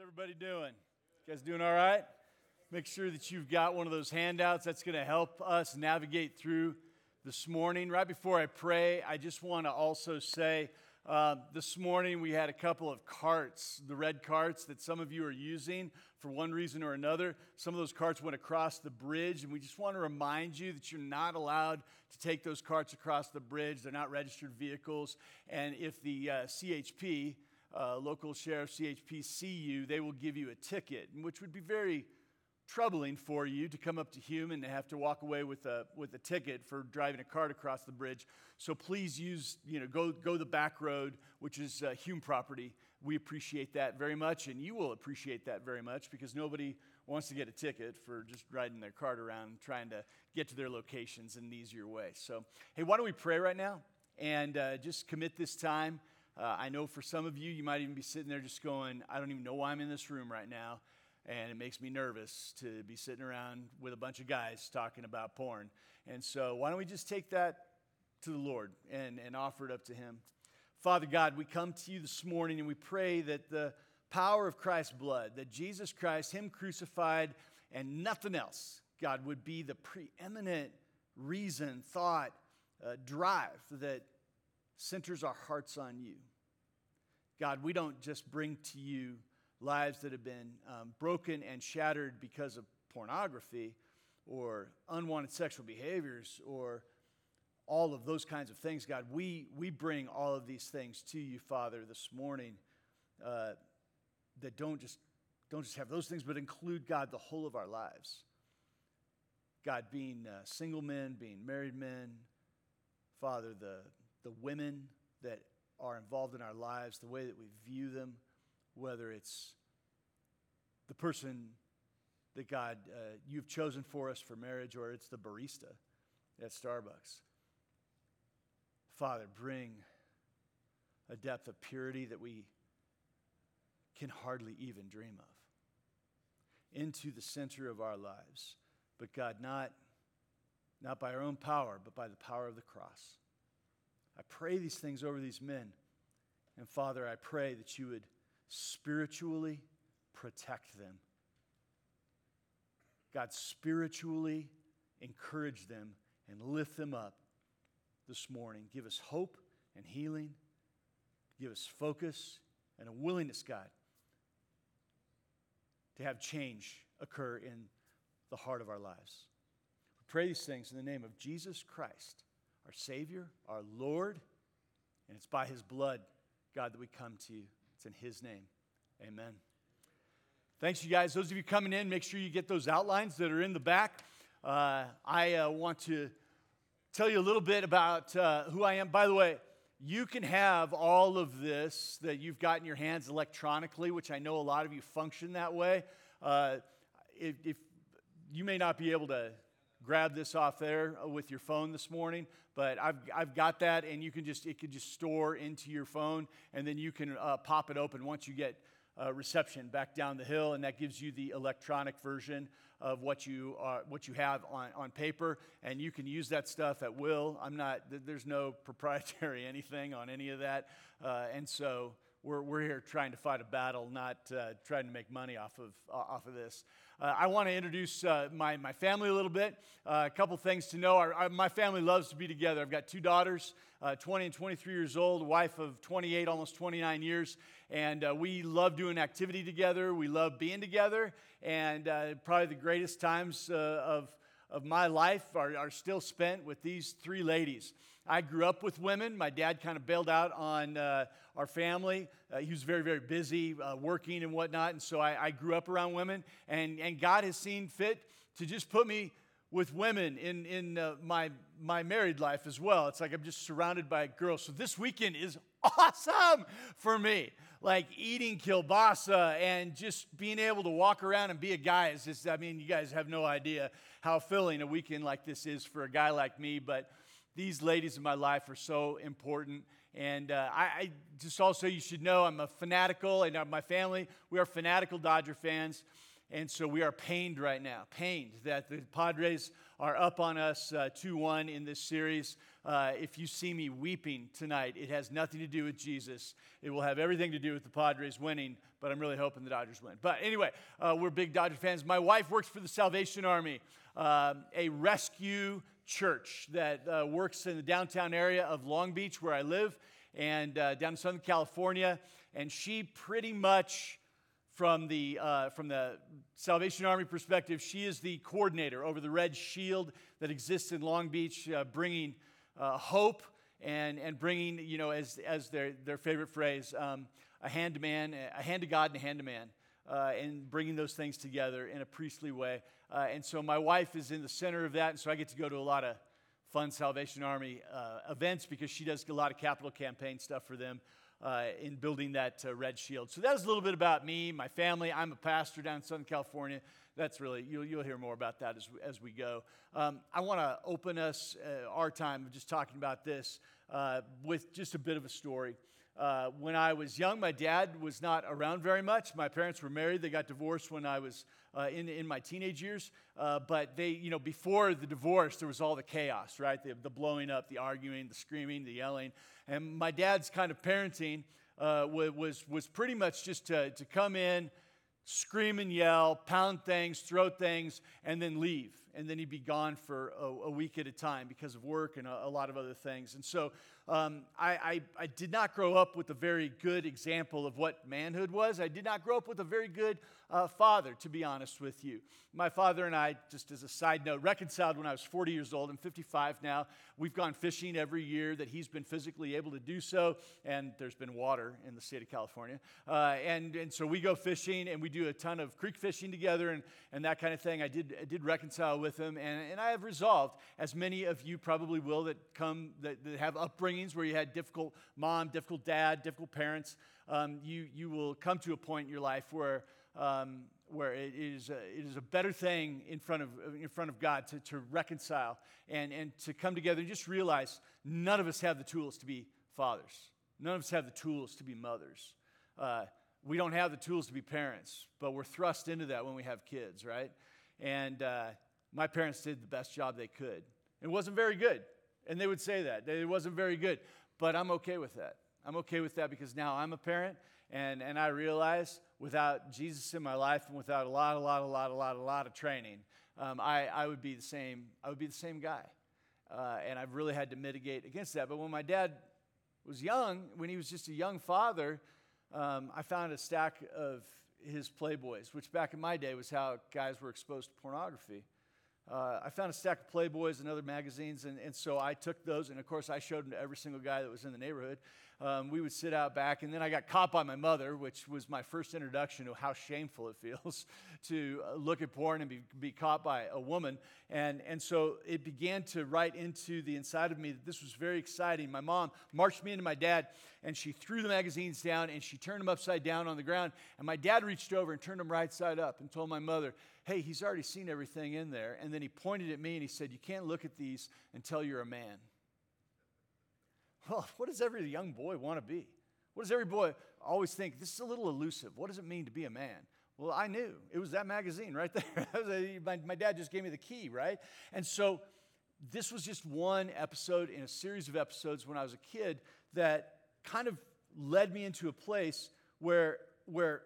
Everybody doing? You guys doing all right? Make sure that you've got one of those handouts that's going to help us navigate through this morning. Right before I pray, I just want to also say uh, this morning we had a couple of carts, the red carts that some of you are using for one reason or another. Some of those carts went across the bridge, and we just want to remind you that you're not allowed to take those carts across the bridge. They're not registered vehicles. And if the uh, CHP, uh, local sheriff CHP, see you, they will give you a ticket, which would be very troubling for you to come up to Hume and to have to walk away with a, with a ticket for driving a cart across the bridge. So please use, you know, go, go the back road, which is uh, Hume property. We appreciate that very much, and you will appreciate that very much because nobody wants to get a ticket for just riding their cart around trying to get to their locations in an easier way. So, hey, why don't we pray right now and uh, just commit this time? Uh, I know for some of you, you might even be sitting there just going, I don't even know why I'm in this room right now and it makes me nervous to be sitting around with a bunch of guys talking about porn. And so, why don't we just take that to the Lord and, and offer it up to Him? Father God, we come to you this morning and we pray that the power of Christ's blood, that Jesus Christ, Him crucified, and nothing else, God, would be the preeminent reason, thought, uh, drive that centers our hearts on you. God, we don't just bring to you lives that have been um, broken and shattered because of pornography or unwanted sexual behaviors or all of those kinds of things, God, we, we bring all of these things to you, Father, this morning uh, that don't just, don't just have those things, but include, God, the whole of our lives. God, being uh, single men, being married men, Father, the, the women that are involved in our lives, the way that we view them, whether it's the person that God, uh, you've chosen for us for marriage, or it's the barista at Starbucks. Father, bring a depth of purity that we can hardly even dream of into the center of our lives. But God, not, not by our own power, but by the power of the cross. I pray these things over these men. And Father, I pray that you would spiritually protect them. God, spiritually encourage them and lift them up this morning. Give us hope and healing. Give us focus and a willingness, God, to have change occur in the heart of our lives. We pray these things in the name of Jesus Christ, our Savior, our Lord, and it's by His blood, God, that we come to you. It's in His name. Amen. Thanks, you guys. Those of you coming in, make sure you get those outlines that are in the back. Uh, I uh, want to tell you a little bit about uh, who I am. By the way, you can have all of this that you've got in your hands electronically, which I know a lot of you function that way. Uh, if, if you may not be able to grab this off there with your phone this morning, but I've, I've got that, and you can just it can just store into your phone, and then you can uh, pop it open once you get uh, reception back down the hill, and that gives you the electronic version of what you are, what you have on, on paper, and you can use that stuff at will. I'm not. There's no proprietary anything on any of that, uh, and so we're, we're here trying to fight a battle, not uh, trying to make money off of, uh, off of this. Uh, I want to introduce uh, my, my family a little bit. Uh, a couple things to know. Our, our, my family loves to be together. I've got two daughters, uh, 20 and 23 years old, wife of 28, almost 29 years, and we love doing activity together. We love being together, and probably the greatest times of, of my life are, are still spent with these three ladies. I grew up with women. My dad kind of bailed out on uh, our family. Uh, he was very, very busy uh, working and whatnot. And so I, I, grew up around women. And, and God has seen fit to just put me with women in, in uh, my, my married life as well. It's like I'm just surrounded by girls. So this weekend is awesome for me. Like eating kielbasa and just being able to walk around and be a guy is just, I mean, you guys have no idea how filling a weekend like this is for a guy like me. But these ladies in my life are so important. And uh, I, I, just also, you should know, I'm a fanatical, and my family, we are fanatical Dodger fans. And so we are pained right now, pained that the Padres are up on us uh, 2 1 in this series. Uh, if you see me weeping tonight, it has nothing to do with Jesus. It will have everything to do with the Padres winning, but I'm really hoping the Dodgers win. But anyway, uh, we're big Dodger fans. My wife works for the Salvation Army, um, a rescue church that uh, works in the downtown area of Long Beach, where I live, and uh, down in Southern California. And she pretty much from the, uh, from the Salvation Army perspective, she is the coordinator over the Red Shield that exists in Long Beach, uh, bringing uh, hope and, and bringing, you know, as, as their, their favorite phrase, um, a hand to man, a hand to God and a hand to man, uh, and bringing those things together in a priestly way. Uh, and so my wife is in the center of that, and so I get to go to a lot of fun Salvation Army uh, events because she does a lot of capital campaign stuff for them uh, in building that uh, red shield. So that is a little bit about me, my family. I'm a pastor down in Southern California. That's really, you'll, you'll hear more about that as, as we go. Um, I want to open us, uh, our time of just talking about this, uh, with just a bit of a story. Uh, when I was young, my dad was not around very much. My parents were married. They got divorced when I was uh, in, in my teenage years. Uh, but they, you know, before the divorce, there was all the chaos, right? The, the blowing up, the arguing, the screaming, the yelling. And my dad's kind of parenting uh, was, was pretty much just to, to come in, scream and yell, pound things, throw things, and then leave. And then he'd be gone for a, a week at a time because of work and a, a lot of other things. And so um, I, I, I, did not grow up with a very good example of what manhood was. I did not grow up with a very good uh, father, to be honest with you. My father and I, just as a side note, reconciled when I was 40 years old. I'm 55 now. We've gone fishing every year that he's been physically able to do so, and there's been water in the state of California. Uh, and, and so we go fishing, and we do a ton of creek fishing together and, and that kind of thing. I did, I did reconcile with him, and, and I have resolved, as many of you probably will that come, that, that have upbringing upbringings where you had difficult mom, difficult dad, difficult parents, um, you, you will come to a point in your life where, um, where it, is a, it is a better thing in front of, in front of God to, to reconcile and, and to come together and just realize none of us have the tools to be fathers. None of us have the tools to be mothers. Uh, we don't have the tools to be parents, but we're thrust into that when we have kids, right? And uh, my parents did the best job they could. It wasn't very good. And they would say that. It wasn't very good. But I'm okay with that. I'm okay with that because now I'm a parent and, and I realize without Jesus in my life and without a lot, a lot, a lot, a lot, a lot of training, um, I, I would be the same, I would be the same guy. Uh, and I've really had to mitigate against that. But when my dad was young, when he was just a young father, um, I found a stack of his Playboys, which back in my day was how guys were exposed to pornography uh, I found a stack of Playboys and other magazines, and, and so I took those, and of course, I showed them to every single guy that was in the neighborhood. Um, we would sit out back, and then I got caught by my mother, which was my first introduction to how shameful it feels to uh, look at porn and be, be caught by a woman. And, and so it began to write into the inside of me that this was very exciting. My mom marched me into my dad, and she threw the magazines down, and she turned them upside down on the ground. And my dad reached over and turned them right side up and told my mother, hey, he's already seen everything in there. And then he pointed at me and he said, You can't look at these until you're a man. Well, oh, what does every young boy want to be? What does every boy always think? This is a little elusive. What does it mean to be a man? Well, I knew. It was that magazine right there. my, my dad just gave me the key, right? And so this was just one episode in a series of episodes when I was a kid that kind of led me into a place where, where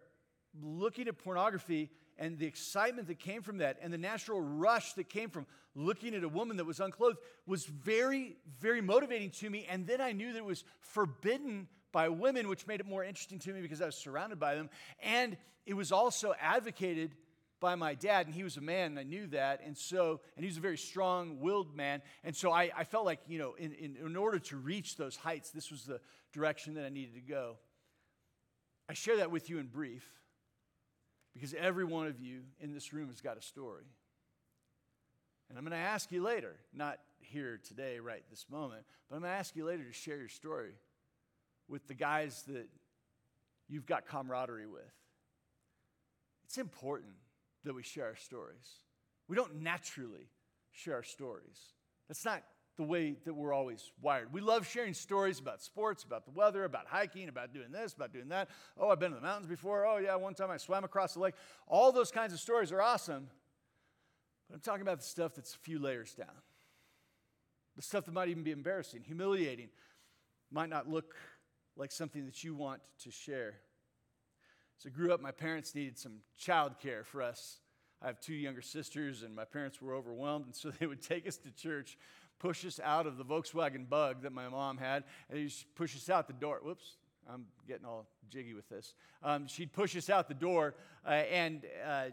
looking at pornography and the excitement that came from that and the natural rush that came from looking at a woman that was unclothed was very, very motivating to me. And then I knew that it was forbidden by women, which made it more interesting to me because I was surrounded by them. And it was also advocated by my dad, and he was a man, and I knew that. And so, and he was a very strong willed man. And so I, I felt like, you know, in, in, in order to reach those heights, this was the direction that I needed to go. I share that with you in brief because every one of you in this room has got a story. And I'm going to ask you later, not here today, right this moment, but I'm going to ask you later to share your story with the guys that you've got camaraderie with. It's important that we share our stories. We don't naturally share our stories. That's not the way that we're always wired. We love sharing stories about sports, about the weather, about hiking, about doing this, about doing that. Oh, I've been in the mountains before. Oh, yeah, one time I swam across the lake. All those kinds of stories are awesome. But I'm talking about the stuff that's a few layers down. The stuff that might even be embarrassing, humiliating, might not look like something that you want to share. So, I grew up, my parents needed some child care for us. I have two younger sisters, and my parents were overwhelmed, and so they would take us to church, push us out of the Volkswagen bug that my mom had, and just push us out the door. Whoops, I'm getting all jiggy with this. Um, she'd push us out the door, uh, and, uh,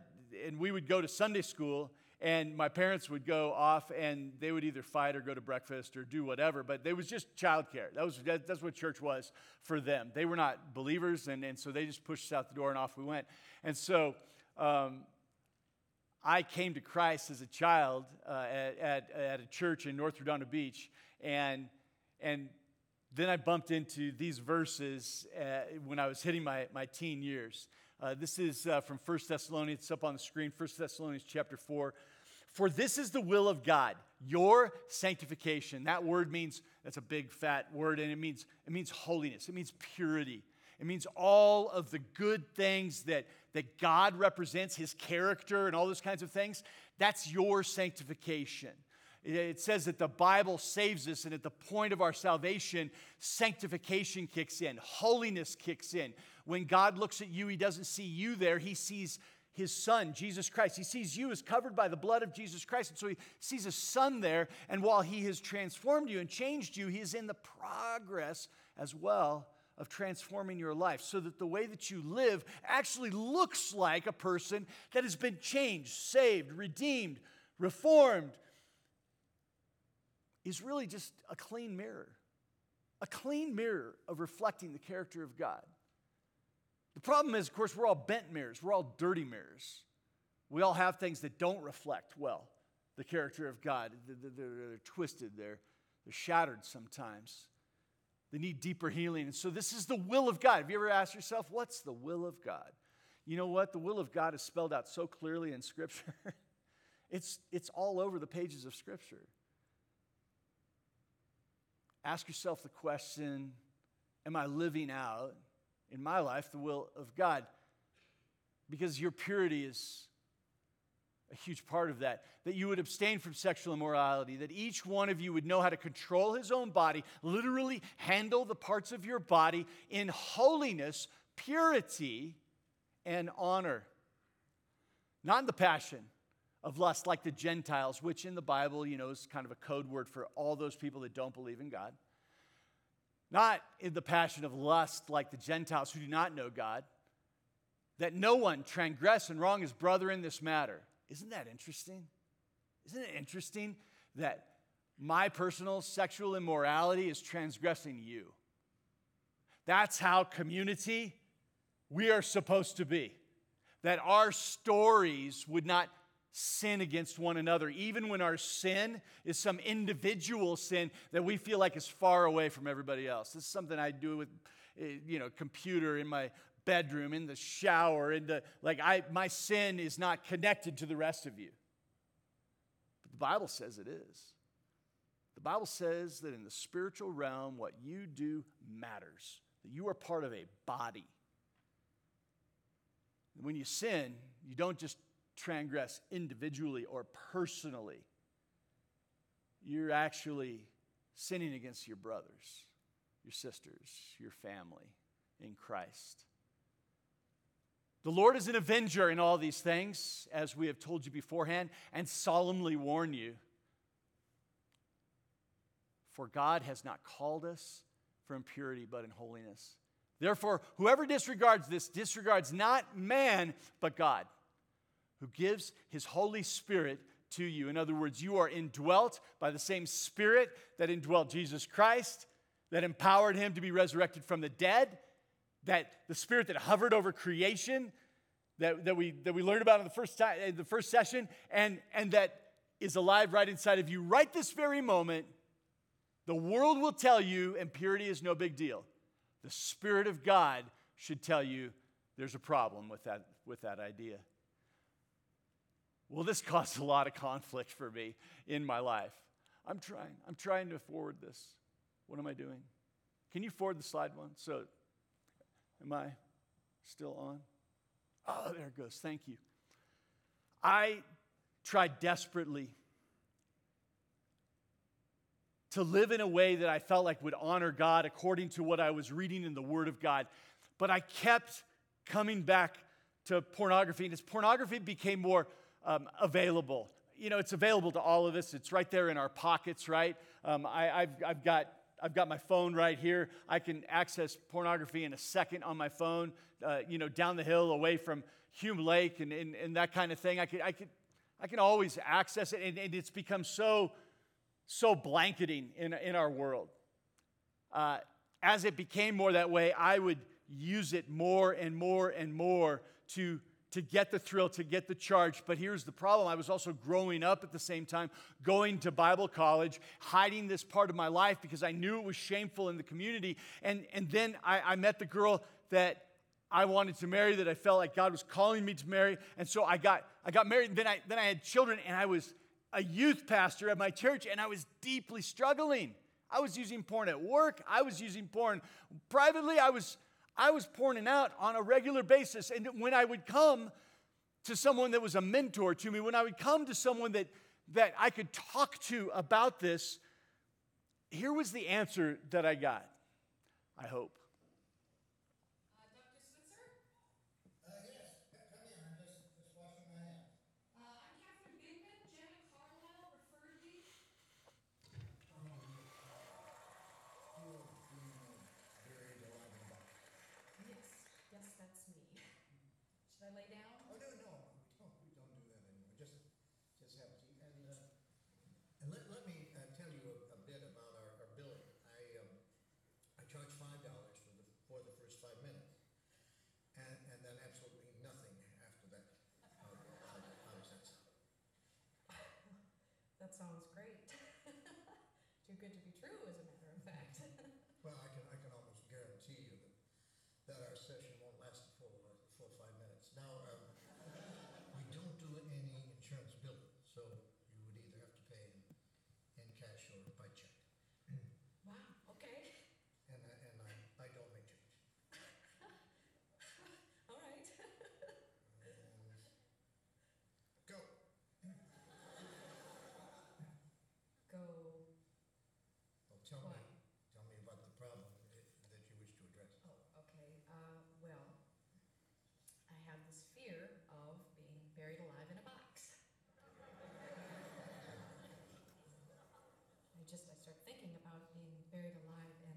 and we would go to Sunday school, and my parents would go off and they would either fight or go to breakfast or do whatever but it was just childcare that was that, that's what church was for them they were not believers and, and so they just pushed us out the door and off we went and so um, i came to christ as a child uh, at, at, at, a church in north redondo beach and and then i bumped into these verses uh, when i was hitting my, my teen years uh, this is uh, from 1 Thessalonians, it's up on the screen, 1 Thessalonians chapter 4. For this is the will of God, your sanctification. That word means, that's a big fat word, and it means, it means holiness, it means purity. It means all of the good things that, that God represents, his character, and all those kinds of things. That's your sanctification. It says that the Bible saves us, and at the point of our salvation, sanctification kicks in, holiness kicks in. When God looks at you, He doesn't see you there, He sees His Son, Jesus Christ. He sees you as covered by the blood of Jesus Christ. And so He sees a Son there, and while He has transformed you and changed you, He is in the progress as well of transforming your life so that the way that you live actually looks like a person that has been changed, saved, redeemed, reformed is really just a clean mirror, a clean mirror of reflecting the character of God. The problem is, of course, we're all bent mirrors, we're all dirty mirrors. We all have things that don't reflect well the character of God. They're, twisted, they're, they're shattered sometimes. They need deeper healing. And so, this is the will of God. Have you ever asked yourself, what's the will of God? You know what? The will of God is spelled out so clearly in Scripture. it's, it's all over the pages of Scripture. Ask yourself the question Am I living out in my life the will of God? Because your purity is a huge part of that. That you would abstain from sexual immorality, that each one of you would know how to control his own body, literally handle the parts of your body in holiness, purity, and honor. Not in the passion of lust like the Gentiles, which in the Bible, you know, is kind of a code word for all those people that don't believe in God. Not in the passion of lust like the Gentiles who do not know God. That no one transgress and wrong his brother in this matter. Isn't that interesting? Isn't it interesting that my personal sexual immorality is transgressing you? That's how community we are supposed to be. That our stories would not sin against one another, even when our sin is some individual sin that we feel like is far away from everybody else. This is something I do with, eh, you know, computer in my bedroom, in the shower, in the like. I my sin is not connected to the rest of you. But the Bible says it is. The Bible says that in the spiritual realm, what you do matters. That you are part of a body. And when you sin, you don't just transgress individually or personally, you're actually sinning against your brothers, your sisters, your family in Christ. The Lord is an avenger in all these things, as we have told you beforehand, and solemnly warn you. For God has not called us for impurity, but in holiness. Therefore, whoever disregards this disregards not man, but God who gives his Holy Spirit to you. In other words, you are indwelt by the same Spirit that indwelt Jesus Christ, that empowered him to be resurrected from the dead, that the Spirit that hovered over creation, that, that, we, that we learned about in the first, time, the first session, and, and that is alive right inside of you right this very moment. The world will tell you impurity is no big deal. The Spirit of God should tell you there's a problem with that, with that idea. Well, this caused a lot of conflict for me in my life. I'm trying. I'm trying to forward this. What am I doing? Can you forward the slide one? So, am I still on? Oh, there it goes. Thank you. I tried desperately to live in a way that I felt like would honor God according to what I was reading in the Word of God. But I kept coming back to pornography, and as pornography became more um, available, you know, it's available to all of us. It's right there in our pockets, right? Um, I, have I've got I've got my phone right here. I can access pornography in a second on my phone, uh, you know, down the hill away from Hume Lake and, and, and, that kind of thing. I, could, I, could, I can always access it, and, and it's become so so blanketing in, in our world. Uh, as it became more that way, I would use it more and more and more to, to get the thrill, to get the charge. But here's the problem I was also growing up at the same time, going to Bible college, hiding this part of my life because I knew it was shameful in the community. And, and then I, I met the girl that I wanted to marry, that I felt like God was calling me to marry. And so I got, I got married, and then I, then I had children, and I was a youth pastor at my church, and I was deeply struggling. I was using porn at work. I was using porn privately. I was, I was porning out on a regular basis. And when I would come to someone that was a mentor to me, when I would come to someone that, that I could talk to about this, here was the answer that I got, I hope. Sounds great. Too good to be true, as a matter of fact. Well, I can, I can almost guarantee you that, that our session won't last the full, uh, full five minutes. Now, um, we don't do any insurance billing, so you would either have to pay in, in cash or by check. Wow, okay, And, I- and I, I don't make change. all right. And Go. Go, Well, tell Why? me, tell me about the problem i- that you wish to address. oh, okay, uh, well, I have this fear of being buried alive in a box. I just, I start thinking about being buried alive and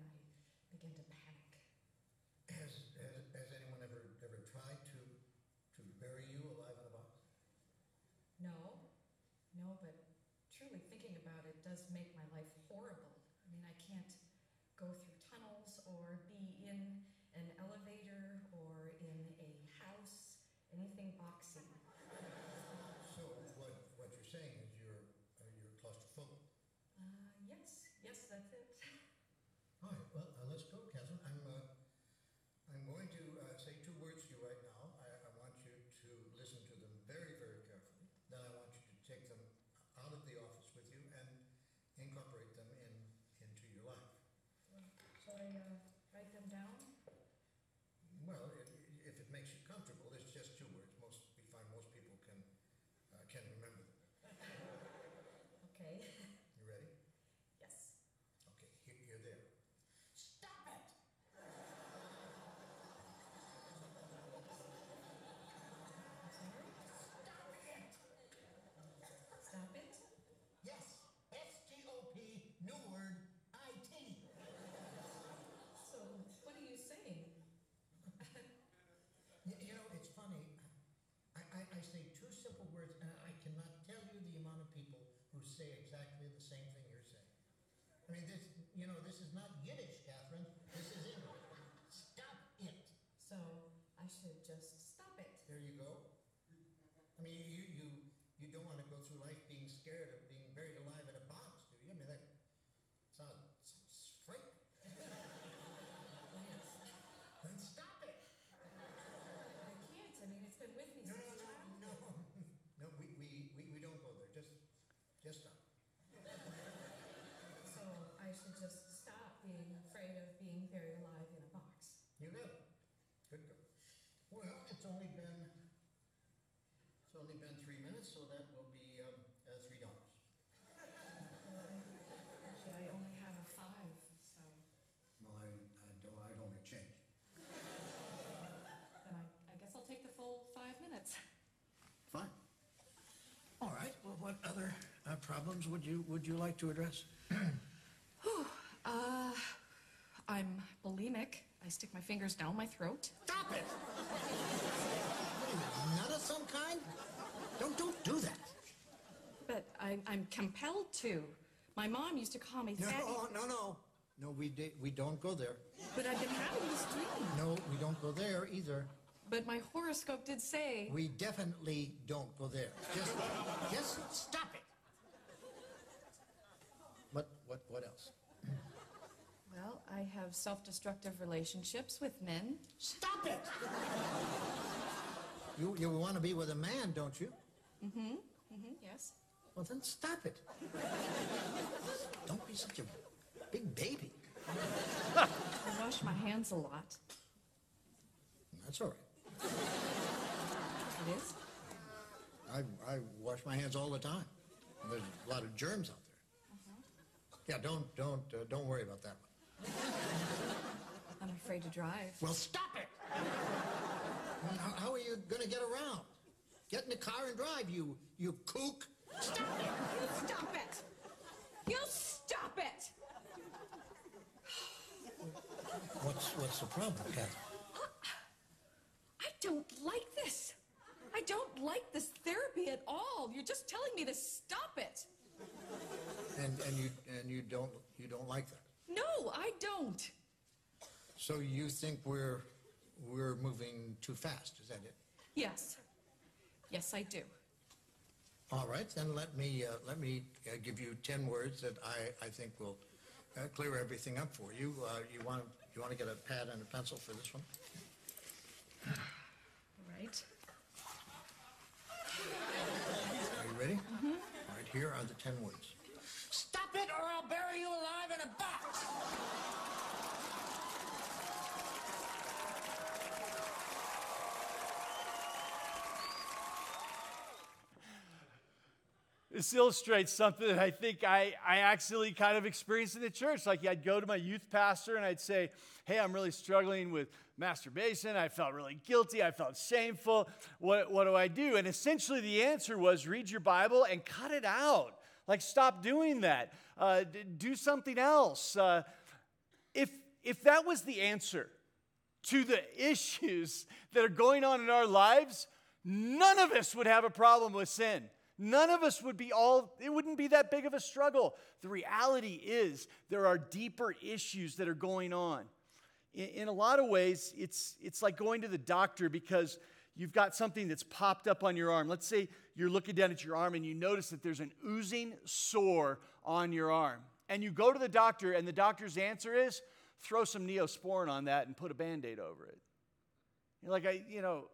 I begin to panic. Has, has, has anyone ever, ever tried to, to bury you alive in a box? No, no, but truly thinking about it does make my life horrible. I mean, I can't go through tunnels or be in an elevator or in a house, anything boxy. So what, what you're saying is you're, uh, you're claustrophobic? Uh, yes, yes, that's it. All right, well, uh, let's go, Catherine. I'm, uh, I'm going to uh, say two words to you right now. I, I want you to listen to them very, very carefully. Then I want you to take them out of the office with you and incorporate them in, into your life. Shall I uh, write them down? Well, i- i- if it makes you comfortable, it's just two words. Most, we find most people can, uh, can remember them. Okay, You ready? yes. Okay, here, here they are. Stop it! I'm sorry? Stop it? Yes, S-T-O-P, new word, I-T. So, what are you saying? You, you know, it's funny. I, I, I say two simple words, and I cannot tell you the amount of people who say exactly the same thing you're saying. I mean, this, you know, this is not Yiddish, Catherine. This is English. Stop it. So, I should just stop it. There you go. I mean, you, you, you don't want to go through life being scared of being buried alive in a box, do you? I mean, that sounds, sounds frightening. Then stop it. I can't, I mean, it's been with me No, since no, childhood. no, no. No, we, we, we, we don't go there. Just, just stop. So I should just stop being afraid of being buried alive in a box. You got it. Good girl. Well, it's only been, it's only been three minutes, so that will be, uh, symptoms would you, would you like to address? Uh, I'm bulimic. I stick my fingers down my throat. Stop it! Nut of some kind? Don't, don't do that. But I, I'm compelled to. My mom used to call me No, fatty. no, no. No, we, we don't go there. But I've been having this dream. No, we don't go there either. But my horoscope did say. We definitely don't go there. Just, just stop it. What, what, else? Well, I have self destructive relationships with men. Stop it! You, you want to be with a man, don't you? Mm-hmm, Mm hmm, yes. Well, then stop it. Don't be such a big baby. I wash my hands a lot. That's all right. It is? I, I wash my hands all the time. There's a lot of germs there. Yeah, don't, don't, uh, don't worry about that one. I'm afraid to drive. Well, stop it! How, how are you going to get around? Get in the car and drive, you, you kook. Stop it! You stop it! You stop it! What's, what's the problem, Catherine? I don't like this. I don't like this therapy at all. You're just telling me to stop it. And, and you, and you don't, you don't like that? No, I don't. So you think we're, we're moving too fast, is that it? Yes. Yes, I do. All right, then let me, uh, let me uh, give you 10 words that I, I think will uh, clear everything up for you. Uh, You want, you want to get a pad and a pencil for this one? All right. Are you ready? All right, here are the 10 words. Stop it or I'll bury you alive in a box! This illustrates something that I think I, I actually kind of experienced in the church. Like, I'd go to my youth pastor and I'd say, Hey, I'm really struggling with masturbation. I felt really guilty. I felt shameful. What, what do I do? And essentially, the answer was read your Bible and cut it out. Like, stop doing that. Uh, d- do something else. Uh, if, if that was the answer to the issues that are going on in our lives, none of us would have a problem with sin. None of us would be all, it wouldn't be that big of a struggle. The reality is, there are deeper issues that are going on. In, in a lot of ways, it's, it's like going to the doctor because you've got something that's popped up on your arm. Let's say you're looking down at your arm and you notice that there's an oozing sore on your arm. And you go to the doctor, and the doctor's answer is throw some neosporin on that and put a band aid over it. You're like, I, you know,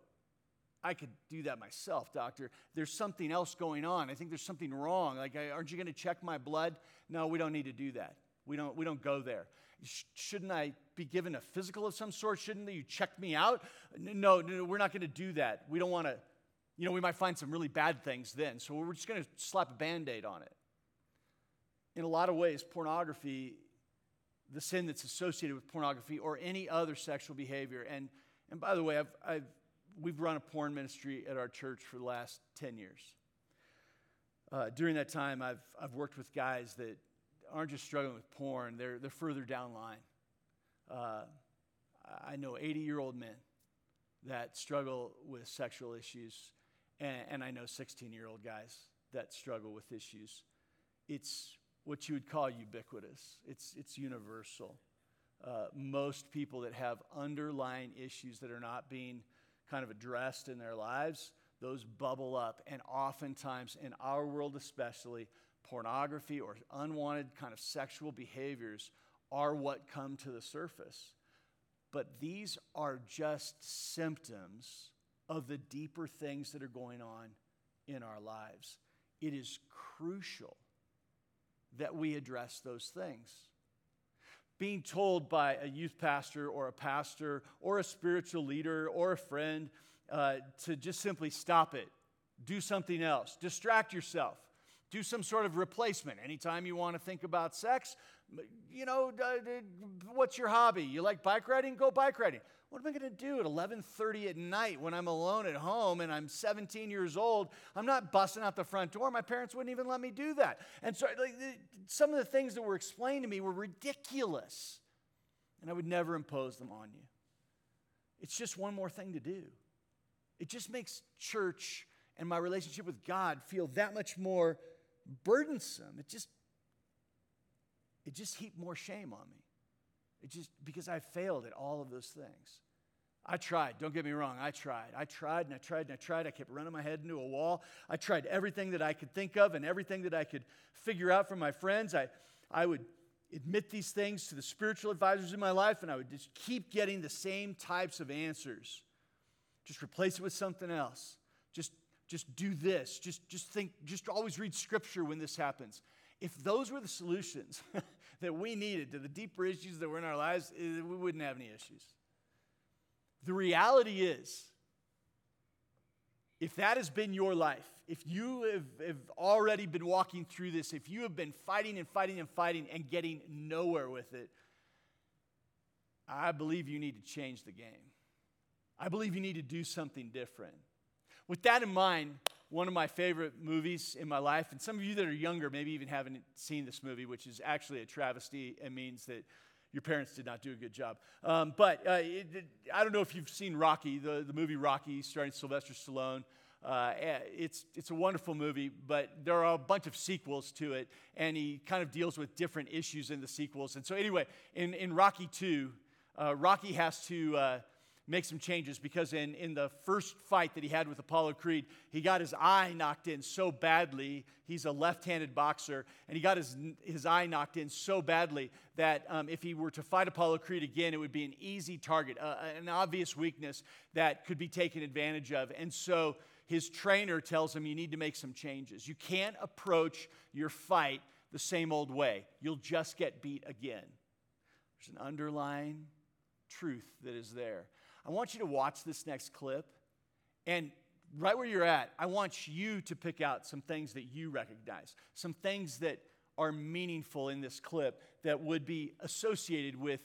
I could do that myself, doctor. There's something else going on. I think there's something wrong. Like, aren't you going to check my blood? No, we don't need to do that. We don't, we don't go there. Sh- shouldn't I be given a physical of some sort? Shouldn't you check me out? No, no, no we're not going to do that. We don't want to, you know, we might find some really bad things then. So we're just going to slap a band aid on it. In a lot of ways, pornography, the sin that's associated with pornography or any other sexual behavior, and, and by the way, I've, I've we've run a porn ministry at our church for the last 10 years. Uh, during that time, I've, I've worked with guys that aren't just struggling with porn, they're, they're further down line. Uh, I know 80 year old men that struggle with sexual issues, and, and I know 16 year old guys that struggle with issues. It's what you would call ubiquitous, it's, it's universal. Uh, most people that have underlying issues that are not being kind of addressed in their lives, those bubble up. And oftentimes, in our world especially, pornography or unwanted kind of sexual behaviors are what come to the surface. But these are just symptoms of the deeper things that are going on in our lives. It is crucial that we address those things being told by a youth pastor or a pastor or a spiritual leader or a friend uh, to just simply stop it, do something else, distract yourself, do some sort of replacement. Anytime you want to think about sex, You know, what's your hobby? You like bike riding? Go bike riding. What am I going to do at 11:30 at night when I'm alone at home and I'm 17 years old? I'm not busting out the front door. My parents wouldn't even let me do that. And so, like, some of the things that were explained to me were ridiculous, and I would never impose them on you. It's just one more thing to do. It just makes church and my relationship with God feel that much more burdensome. It just it just heaped more shame on me. It just because I failed at all of those things. I tried, don't get me wrong, I tried. I tried and I tried and I tried. I kept running my head into a wall. I tried everything that I could think of and everything that I could figure out from my friends. I, I would admit these things to the spiritual advisors in my life, and I would just keep getting the same types of answers. Just replace it with something else. Just, just do this. Just, just think, just always read scripture when this happens. If those were the solutions that we needed to the deeper issues that were in our lives, eh, we wouldn't have any issues. The reality is, if that has been your life, if you have, have, already been walking through this, if you have been fighting and fighting and fighting and getting nowhere with it, I believe you need to change the game. I believe you need to do something different. With that in mind, one of my favorite movies in my life, and some of you that are younger maybe even haven't seen this movie, which is actually a travesty and means that your parents did not do a good job. Um, but uh, it, it, I don't know if you've seen Rocky, the, the movie Rocky, starring Sylvester Stallone. Uh, eh, it's, it's a wonderful movie, but there are a bunch of sequels to it, and he kind of deals with different issues in the sequels. And so, anyway, in, in Rocky 2, uh, Rocky has to uh, make some changes because in, in the first fight that he had with Apollo Creed, he got his eye knocked in so badly. He's a left handed boxer, and he got his, his eye knocked in so badly that um, if he were to fight Apollo Creed again, it would be an easy target, uh, an obvious weakness that could be taken advantage of. And so his trainer tells him, You need to make some changes. You can't approach your fight the same old way, you'll just get beat again. There's an underlying truth that is there. I want you to watch this next clip. And right where you're at, I want you to pick out some things that you recognize, some things that are meaningful in this clip that would be associated with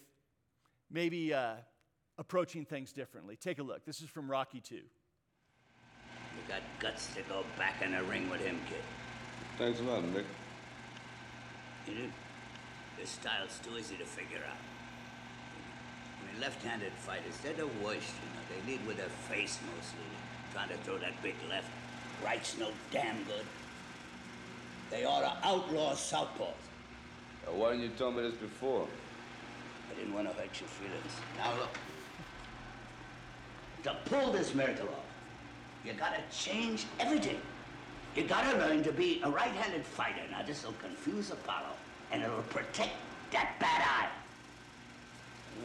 maybe uh, approaching things differently. Take a look. This is from Rocky 2. You got guts to go back in the ring with him, kid. Thanks a lot, Mick. You know, This style's too easy to figure out left-handed fighters, they're the worst, you know. They lead with their face mostly, trying to throw that big left. Right's no damn good. They ought to outlaw southpaws. Why didn't you tell me this before? I didn't want to hurt your feelings. Now look, to pull this miracle off, you gotta change everything. You gotta learn to be a right-handed fighter. Now this'll confuse Apollo, and it'll protect that bad eye.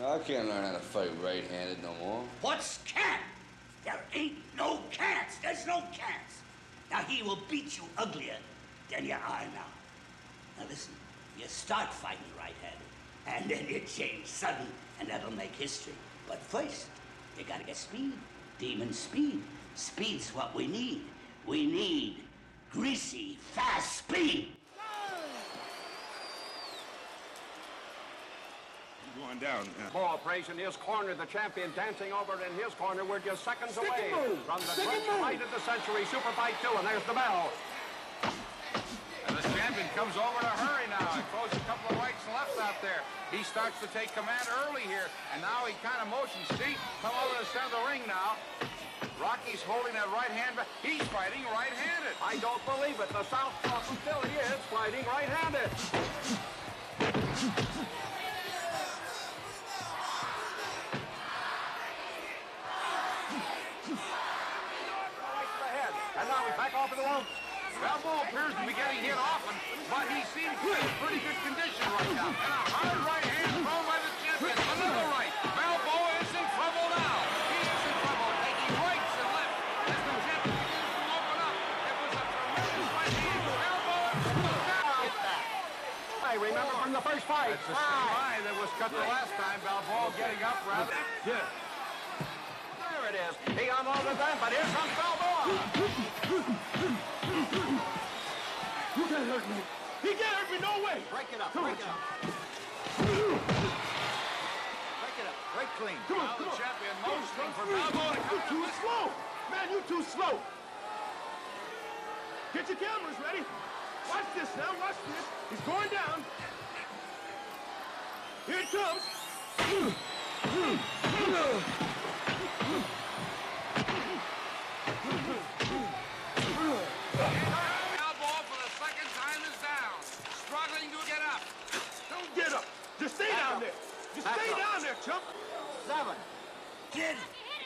I can't learn how to fight right-handed no more. What's can't? There ain't no can'ts. There's no can'ts. Now he will beat you uglier than you are now. Now listen, you start fighting right-handed, and then you change sudden, and that'll make history. But first, you gotta get speed. Demon speed. Speed's what we need. We need greasy, fast speed. Going down. Yeah. Ball praise in his corner. The champion dancing over in his corner. We're just seconds Stick away from the great fight of the century. Super fight two, and there's the bell. And the champion comes over to hurry now and throws a couple of rights and lefts out there. He starts to take command early here, and now he kind of motions. See, come over to the center of the ring now. Rocky's holding that right hand. Back. He's fighting right-handed. I don't believe it. The southpaw still he is fighting right-handed. Ropes. Balboa appears to be getting hit often, but he seems to be in pretty good condition right now. And a hard right hand thrown by the champion. Another right. Balboa is in trouble now. He is in trouble, taking rights and left as the champion begins to open up. It was a tremendous right hand. Balboa goes down. I remember from the first fight. That's the same eye that was cut the last time. Balboa getting up rather. Yeah it is. He the time, but here comes Balboa. You can't hurt me. He can't hurt me, no way. Break it up, come break on. it up. Break it up, break clean. Come on, come champion on. motioning for Balboa to come You're too slow. Man, you're too slow. Get your cameras ready. Watch this now, watch this. He's going down. Here it comes. Just stay down there. Just stay down there, chump. Seven. Kid.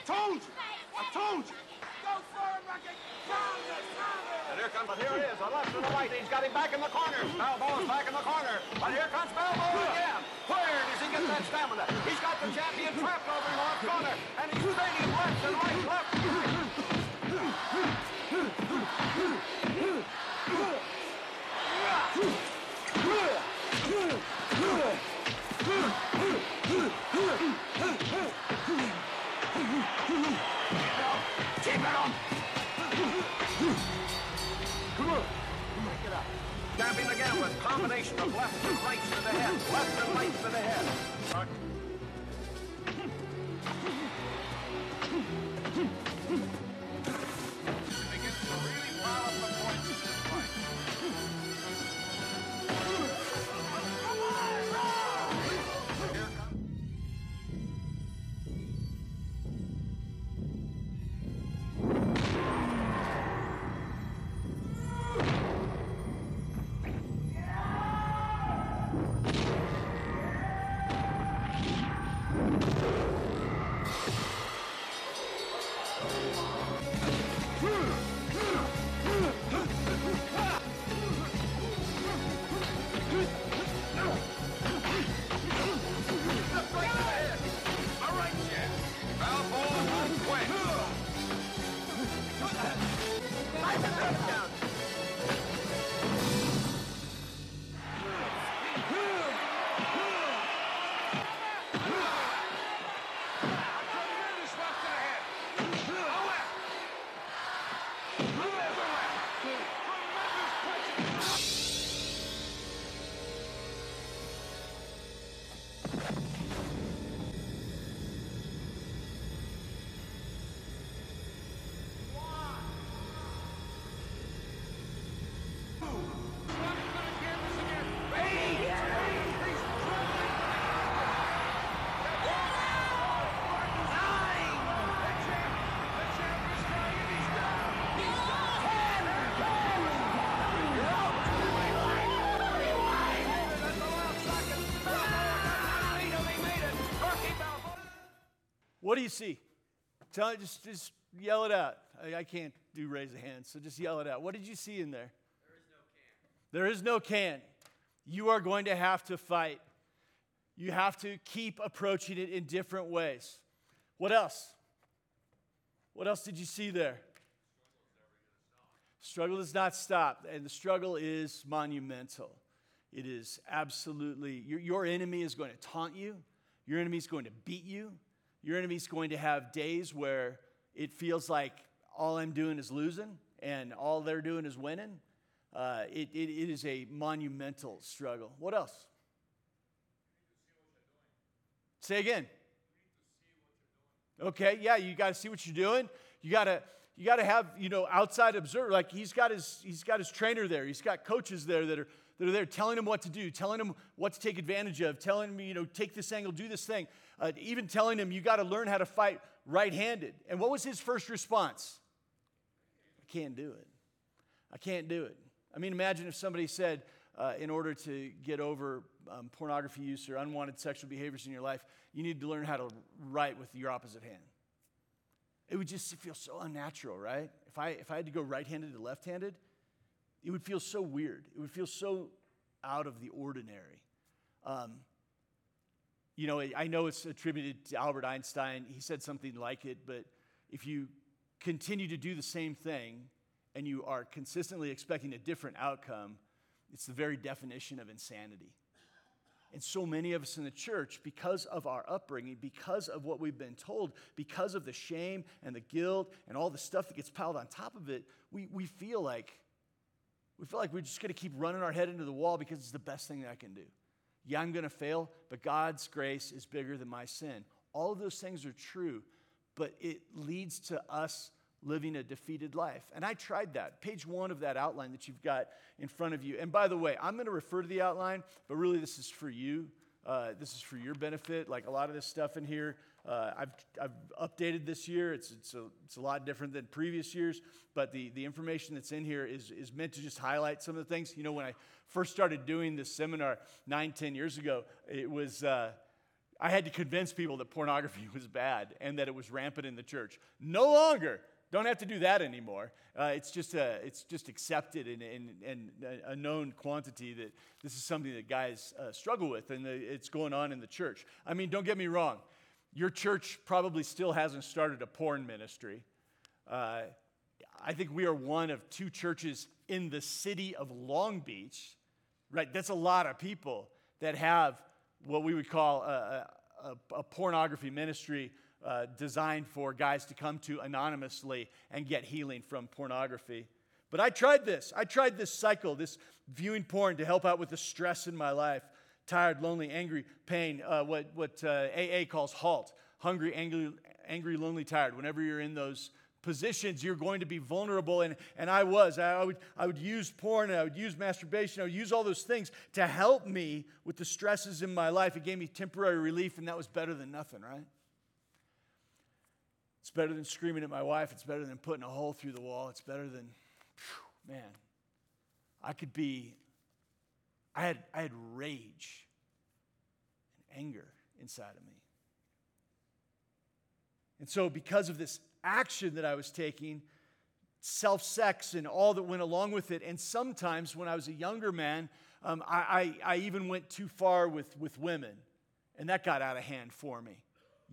Told you. I told you. Go for him, Rocket. Pound it, pound it. And here comes, but here it is, a left and a right. He's got him back in the corner. Balboa's back in the corner. But here comes Balboa again. Where does he get that stamina? He's got the champion trapped over in the left corner. And he's spinning left and right, left combination of left and right to the head. Left and right to the head. What do you see? Tell just just yell it out. I, I can't do raise a hand, so just yell it out. What did you see in there? There is no can. You are going to have to fight. You have to keep approaching it in different ways. What else? What else did you see there? Struggle does not stop, and the struggle is monumental. It is absolutely, your, your enemy is going to taunt you, your enemy is going to beat you, your enemy's going to have days where it feels like all I'm doing is losing and all they're doing is winning. Uh, it, it, it is a monumental struggle. What else? Say again. Okay, yeah, you got to see what you're doing. You got to you got to have you know outside observer. Like he's got his he's got his trainer there. He's got coaches there that are that are there telling him what to do, telling him what to take advantage of, telling him you know take this angle, do this thing, uh, even telling him you got to learn how to fight right-handed. And what was his first response? I can't do it. I can't do it. I mean, imagine if somebody said, uh, in order to get over um, pornography use or unwanted sexual behaviors in your life, you need to learn how to write with your opposite hand. It would just feel so unnatural, right? If I, if I had to go right handed to left handed, it would feel so weird. It would feel so out of the ordinary. Um, you know, I know it's attributed to Albert Einstein. He said something like it, but if you continue to do the same thing and you are consistently expecting a different outcome, it's the very definition of insanity. And so many of us in the church, because of our upbringing, because of what we've been told, because of the shame and the guilt and all the stuff that gets piled on top of it, we, we feel like we feel like we're just going to keep running our head into the wall because it's the best thing that I can do. Yeah, I'm going to fail, but God's grace is bigger than my sin. All of those things are true, but it leads to us living a defeated life. And I tried that. Page one of that outline that you've got in front of you. And by the way, I'm going to refer to the outline, but really this is for you. Uh, this is for your benefit. Like a lot of this stuff in here, uh, I've, I've updated this year. It's, it's, a, it's a lot different than previous years, but the, the information that's in here is, is meant to just highlight some of the things. You know, when I first started doing this seminar nine, ten years ago, it was. Uh, I had to convince people that pornography was bad and that it was rampant in the church. No longer. Don't have to do that anymore. Uh, it's, just a, it's just accepted and, and, and a known quantity that this is something that guys uh, struggle with, and it's going on in the church. I mean, don't get me wrong. Your church probably still hasn't started a porn ministry. Uh, I think we are one of two churches in the city of Long Beach, right? That's a lot of people that have what we would call a, a, a pornography ministry uh, designed for guys to come to anonymously and get healing from pornography. But I tried this. I tried this cycle, this viewing porn to help out with the stress in my life tired, lonely, angry, pain, uh, what, what uh, AA calls halt. Hungry, angry, angry, lonely, tired. Whenever you're in those positions, you're going to be vulnerable. And, and I was. I would, I would use porn and I would use masturbation. I would use all those things to help me with the stresses in my life. It gave me temporary relief, and that was better than nothing, right? It's better than screaming at my wife. It's better than putting a hole through the wall. It's better than, whew, man, I could be, I had, I had rage and anger inside of me. And so, because of this action that I was taking, self sex and all that went along with it, and sometimes when I was a younger man, um, I, I, I even went too far with, with women, and that got out of hand for me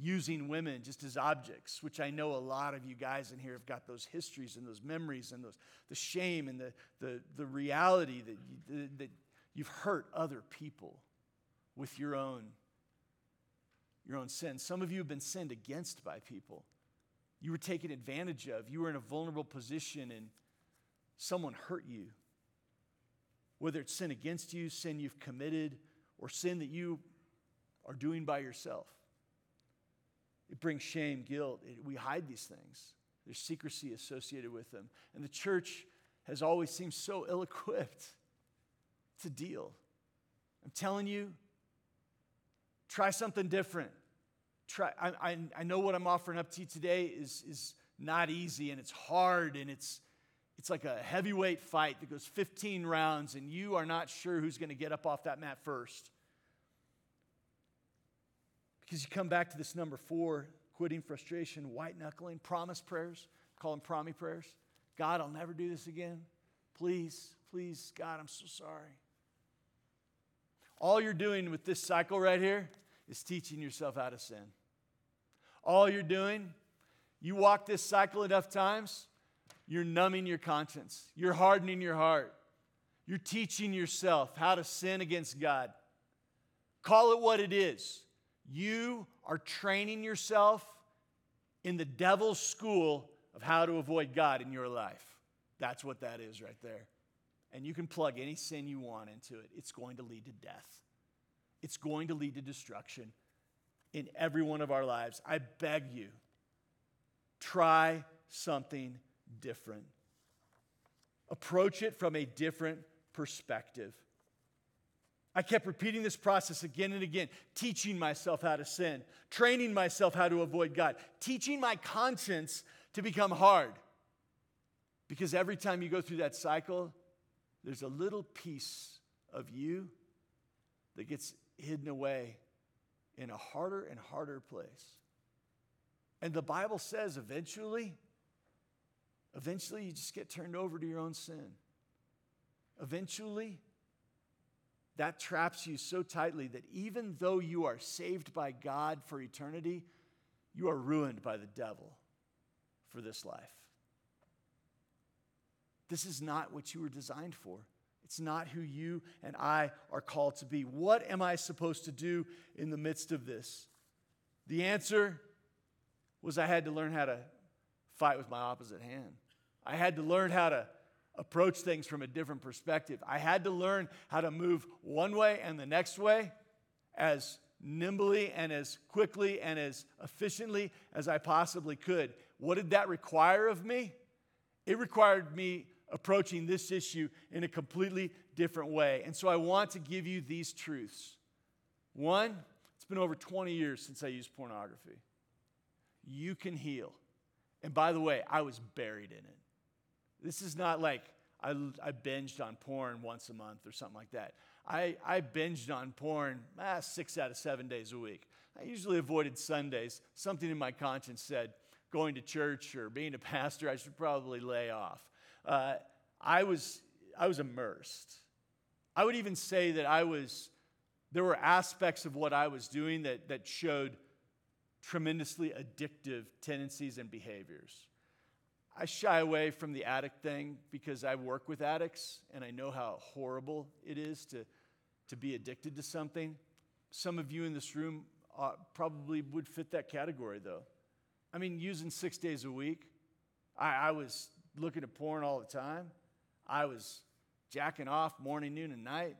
using women just as objects, which I know a lot of you guys in here have got those histories and those memories and those, the shame and the, the, the reality that, that you've hurt other people with your own, your own sin. Some of you have been sinned against by people. You were taken advantage of. You were in a vulnerable position and someone hurt you. Whether it's sin against you, sin you've committed, or sin that you are doing by yourself. It brings shame, guilt. It, we hide these things. There's secrecy associated with them. And the church has always seemed so ill equipped to deal. I'm telling you, try something different. Try, I, I, I know what I'm offering up to you today is, is not easy and it's hard and it's, it's like a heavyweight fight that goes 15 rounds and you are not sure who's going to get up off that mat first. Because you come back to this number four quitting, frustration, white knuckling, promise prayers, call them promise prayers. God, I'll never do this again. Please, please, God, I'm so sorry. All you're doing with this cycle right here is teaching yourself how to sin. All you're doing, you walk this cycle enough times, you're numbing your conscience, you're hardening your heart, you're teaching yourself how to sin against God. Call it what it is. You are training yourself in the devil's school of how to avoid God in your life. That's what that is right there. And you can plug any sin you want into it, it's going to lead to death. It's going to lead to destruction in every one of our lives. I beg you, try something different. Approach it from a different perspective. I kept repeating this process again and again, teaching myself how to sin, training myself how to avoid God, teaching my conscience to become hard. Because every time you go through that cycle, there's a little piece of you that gets hidden away in a harder and harder place. And the Bible says eventually, eventually you just get turned over to your own sin. Eventually, that traps you so tightly that even though you are saved by God for eternity, you are ruined by the devil for this life. This is not what you were designed for. It's not who you and I are called to be. What am I supposed to do in the midst of this? The answer was I had to learn how to fight with my opposite hand. I had to learn how to approach things from a different perspective. I had to learn how to move one way and the next way as nimbly and as quickly and as efficiently as I possibly could. What did that require of me? It required me approaching this issue in a completely different way. And so I want to give you these truths. One, it's been over 20 years since I used pornography. You can heal. And by the way, I was buried in it. This is not like I, I binged on porn once a month or something like that. I, I binged on porn ah, six out of seven days a week. I usually avoided Sundays. Something in my conscience said, going to church or being a pastor, I should probably lay off. Uh, I, was, I was immersed. I would even say that I was, there were aspects of what I was doing that, that showed tremendously addictive tendencies and behaviors. I shy away from the addict thing because I work with addicts and I know how horrible it is to, to be addicted to something. Some of you in this room uh, probably would fit that category, though. I mean, using six days a week, I, I was looking at porn all the time. I was jacking off morning, noon, and night.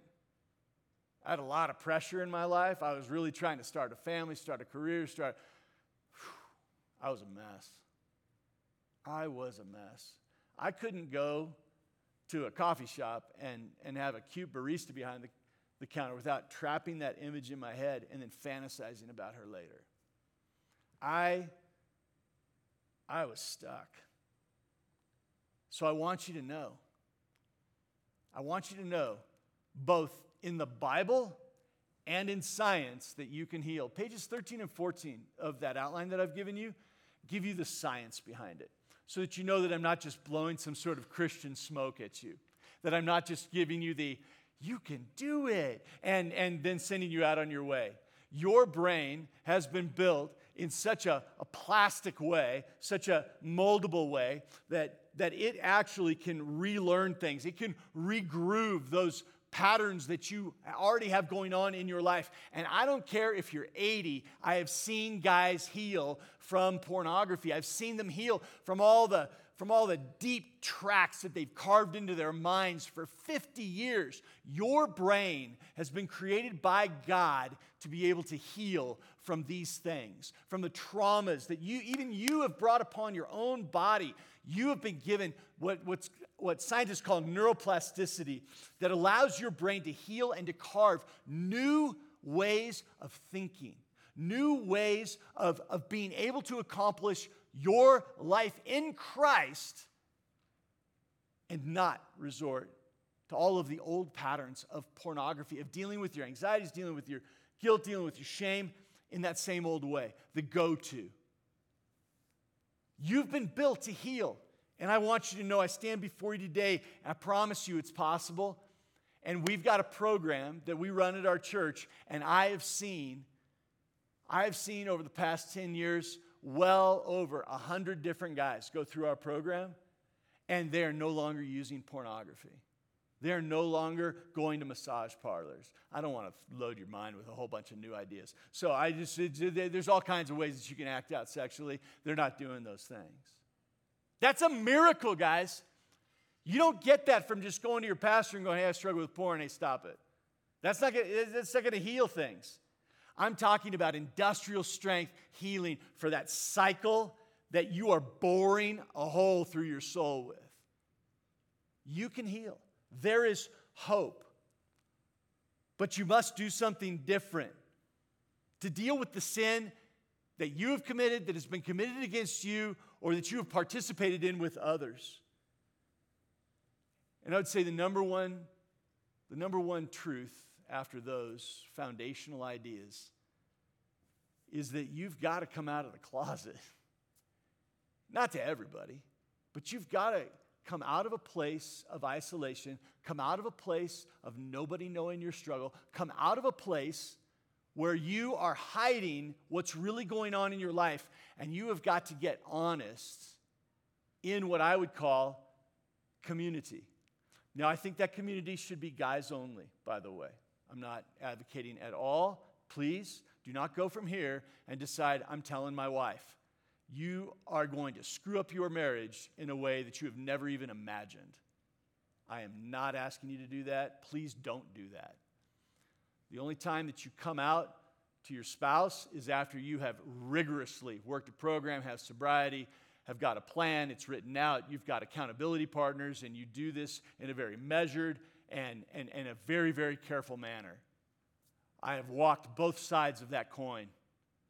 I had a lot of pressure in my life. I was really trying to start a family, start a career, start. I was a mess. I was a mess. I couldn't go to a coffee shop and, and have a cute barista behind the, the counter without trapping that image in my head and then fantasizing about her later. I, I was stuck. So I want you to know. I want you to know both in the Bible and in science that you can heal. Pages 13 and 14 of that outline that I've given you give you the science behind it so that you know that I'm not just blowing some sort of Christian smoke at you, that I'm not just giving you the, you can do it, and, and then sending you out on your way. Your brain has been built in such a, a plastic way, such a moldable way, that, that it actually can relearn things. It can regroove those patterns that you already have going on in your life. And I don't care if you're 80, I have seen guys heal from pornography. I've seen them heal from all the from all the deep tracks that they've carved into their minds for 50 years. Your brain has been created by God to be able to heal from these things, from the traumas that you, even you have brought upon your own body. You have been given what, what's, what scientists call neuroplasticity that allows your brain to heal and to carve new ways of thinking, new ways of, of being able to accomplish your life in Christ and not resort to all of the old patterns of pornography, of dealing with your anxieties, dealing with your guilt, dealing with your shame in that same old way, the go to. You've been built to heal. And I want you to know I stand before you today. I promise you it's possible. And we've got a program that we run at our church. And I have seen, I have seen over the past 10 years, well over 100 different guys go through our program. And they're no longer using pornography. They're no longer going to massage parlors. I don't want to load your mind with a whole bunch of new ideas. So I just, there's all kinds of ways that you can act out sexually. They're not doing those things. That's a miracle, guys. You don't get that from just going to your pastor and going, hey, I struggle with porn, hey, stop it. That's not gonna, that's not gonna heal things. I'm talking about industrial strength healing for that cycle that you are boring a hole through your soul with. You can heal. There is hope. But you must do something different. To deal with the sin that you have committed, that has been committed against you, or that you have participated in with others. And I would say the number one, the number one truth after those foundational ideas is that you've got to come out of the closet. Not to everybody, but you've got to come out of a place of isolation, come out of a place of nobody knowing your struggle, come out of a place where you are hiding what's really going on in your life, and you have got to get honest in what I would call community. Now, I think that community should be guys only, by the way. I'm not advocating at all. Please do not go from here and decide, I'm telling my wife you are going to screw up your marriage in a way that you have never even imagined. I am not asking you to do that. Please don't do that. The only time that you come out to your spouse is after you have rigorously worked a program, have sobriety, have got a plan, it's written out, you've got accountability partners, and you do this in a very measured and, and, and a very, very careful manner. I have walked both sides of that coin.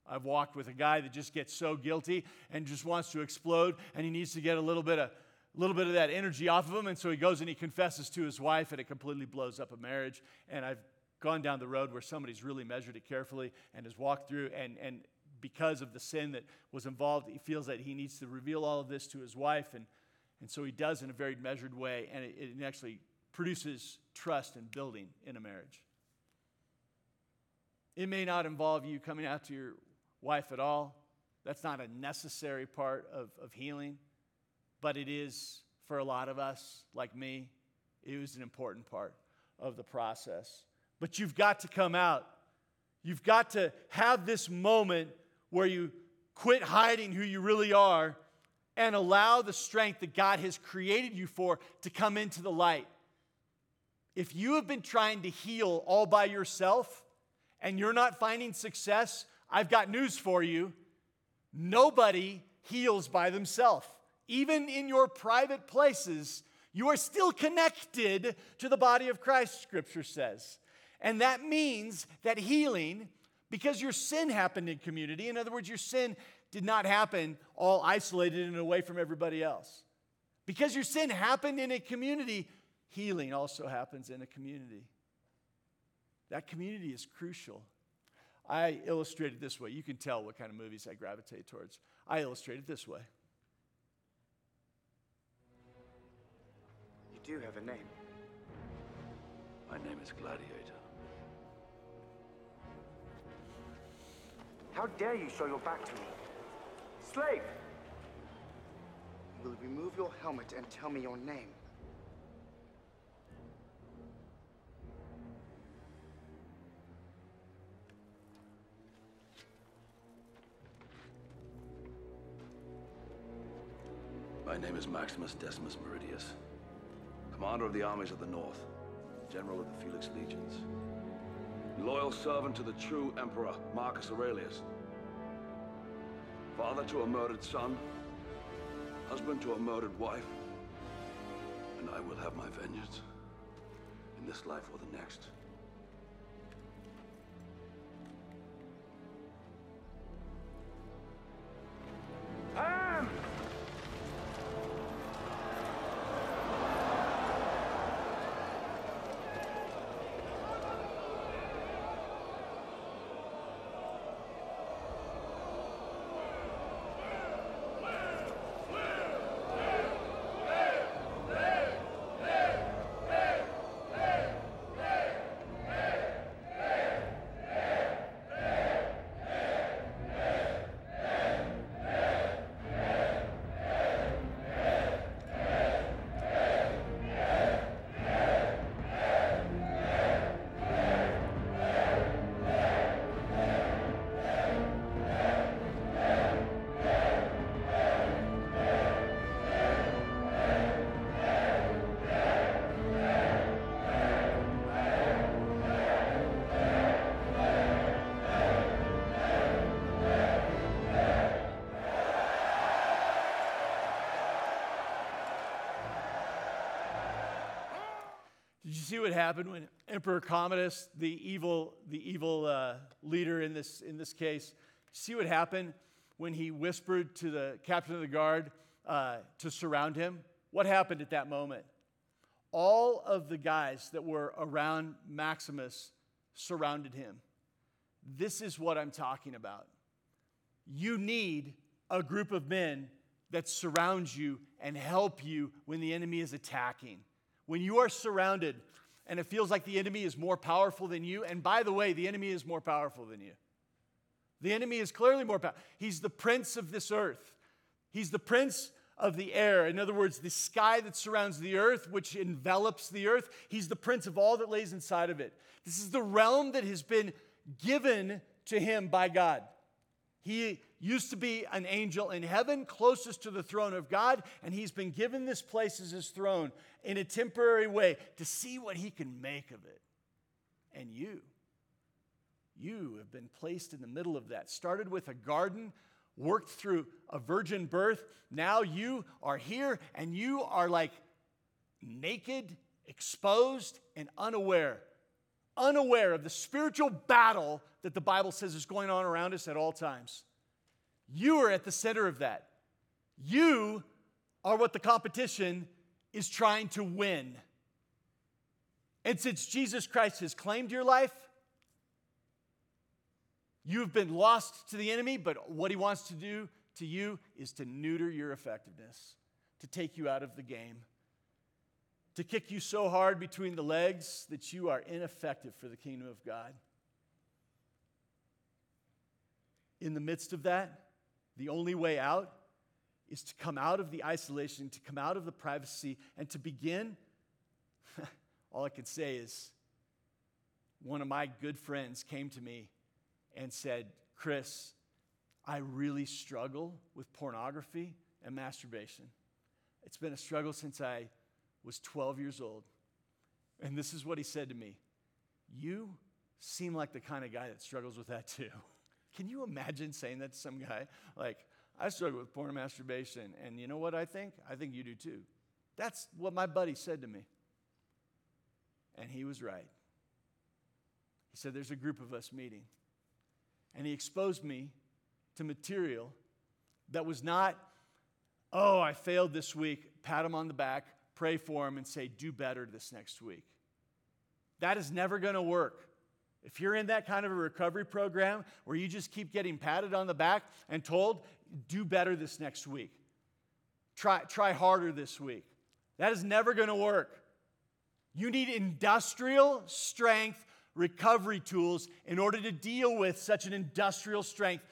I've walked with a guy that just gets so guilty and just wants to explode, and he needs to get a little bit of a little bit of that energy off of him, and so he goes and he confesses to his wife, and it completely blows up a marriage. And I've gone down the road where somebody's really measured it carefully and has walked through, and, and because of the sin that was involved, he feels that he needs to reveal all of this to his wife, and, and so he does in a very measured way, and it, it actually produces trust and building in a marriage. It may not involve you coming out to your wife at all. That's not a necessary part of, of healing, but it is for a lot of us, like me, it was an important part of the process. But you've got to come out. You've got to have this moment where you quit hiding who you really are and allow the strength that God has created you for to come into the light. If you have been trying to heal all by yourself and you're not finding success, I've got news for you. Nobody heals by themselves. Even in your private places, you are still connected to the body of Christ, Scripture says. And that means that healing, because your sin happened in community, in other words, your sin did not happen all isolated and away from everybody else. Because your sin happened in a community, healing also happens in a community. That community is crucial. I illustrate it this way. You can tell what kind of movies I gravitate towards. I illustrate it this way. You do have a name. My name is Gladiator. How dare you show your back to me? Slave! You will remove your helmet and tell me your name. Name is Maximus Decimus Meridius, commander of the armies of the North, general of the Felix Legions, loyal servant to the true Emperor Marcus Aurelius, father to a murdered son, husband to a murdered wife, and I will have my vengeance in this life or the next. See what happened when Emperor Commodus, the evil, the evil uh, leader in this, in this case, see what happened when he whispered to the captain of the guard uh, to surround him? What happened at that moment? All of the guys that were around Maximus surrounded him. This is what I'm talking about. You need a group of men that surround you and help you when the enemy is attacking. When you are surrounded and it feels like the enemy is more powerful than you, and by the way, the enemy is more powerful than you. The enemy is clearly more powerful. He's the prince of this earth, he's the prince of the air. In other words, the sky that surrounds the earth, which envelops the earth. He's the prince of all that lays inside of it. This is the realm that has been given to him by God. He used to be an angel in heaven, closest to the throne of God, and he's been given this place as his throne in a temporary way to see what he can make of it. And you, You have been placed in the middle of that. Started with a garden, worked through a virgin birth. Now you are here and you are like naked, exposed, and unaware. Unaware of the spiritual battle that the Bible says is going on around us at all times. You are at the center of that. You are what the competition is trying to win. And since Jesus Christ has claimed your life, you have been lost to the enemy, but what he wants to do to you is to neuter your effectiveness, to take you out of the game, to kick you so hard between the legs that you are ineffective for the kingdom of God. In the midst of that, the only way out is to come out of the isolation, to come out of the privacy, and to begin. All I can say is one of my good friends came to me and said, Chris, I really struggle with pornography and masturbation. It's been a struggle since I was 12 years old. And this is what he said to me You seem like the kind of guy that struggles with that too. Can you imagine saying that to some guy? Like, I struggle with porn and masturbation, and you know what I think? I think you do too. That's what my buddy said to me. And he was right. He said, There's a group of us meeting. And he exposed me to material that was not, oh, I failed this week, pat him on the back, pray for him, and say, do better this next week. That is never going to work. If you're in that kind of a recovery program where you just keep getting patted on the back and told, do better this next week, try, try harder this week, that is never going to work. You need industrial strength recovery tools in order to deal with such an industrial strength,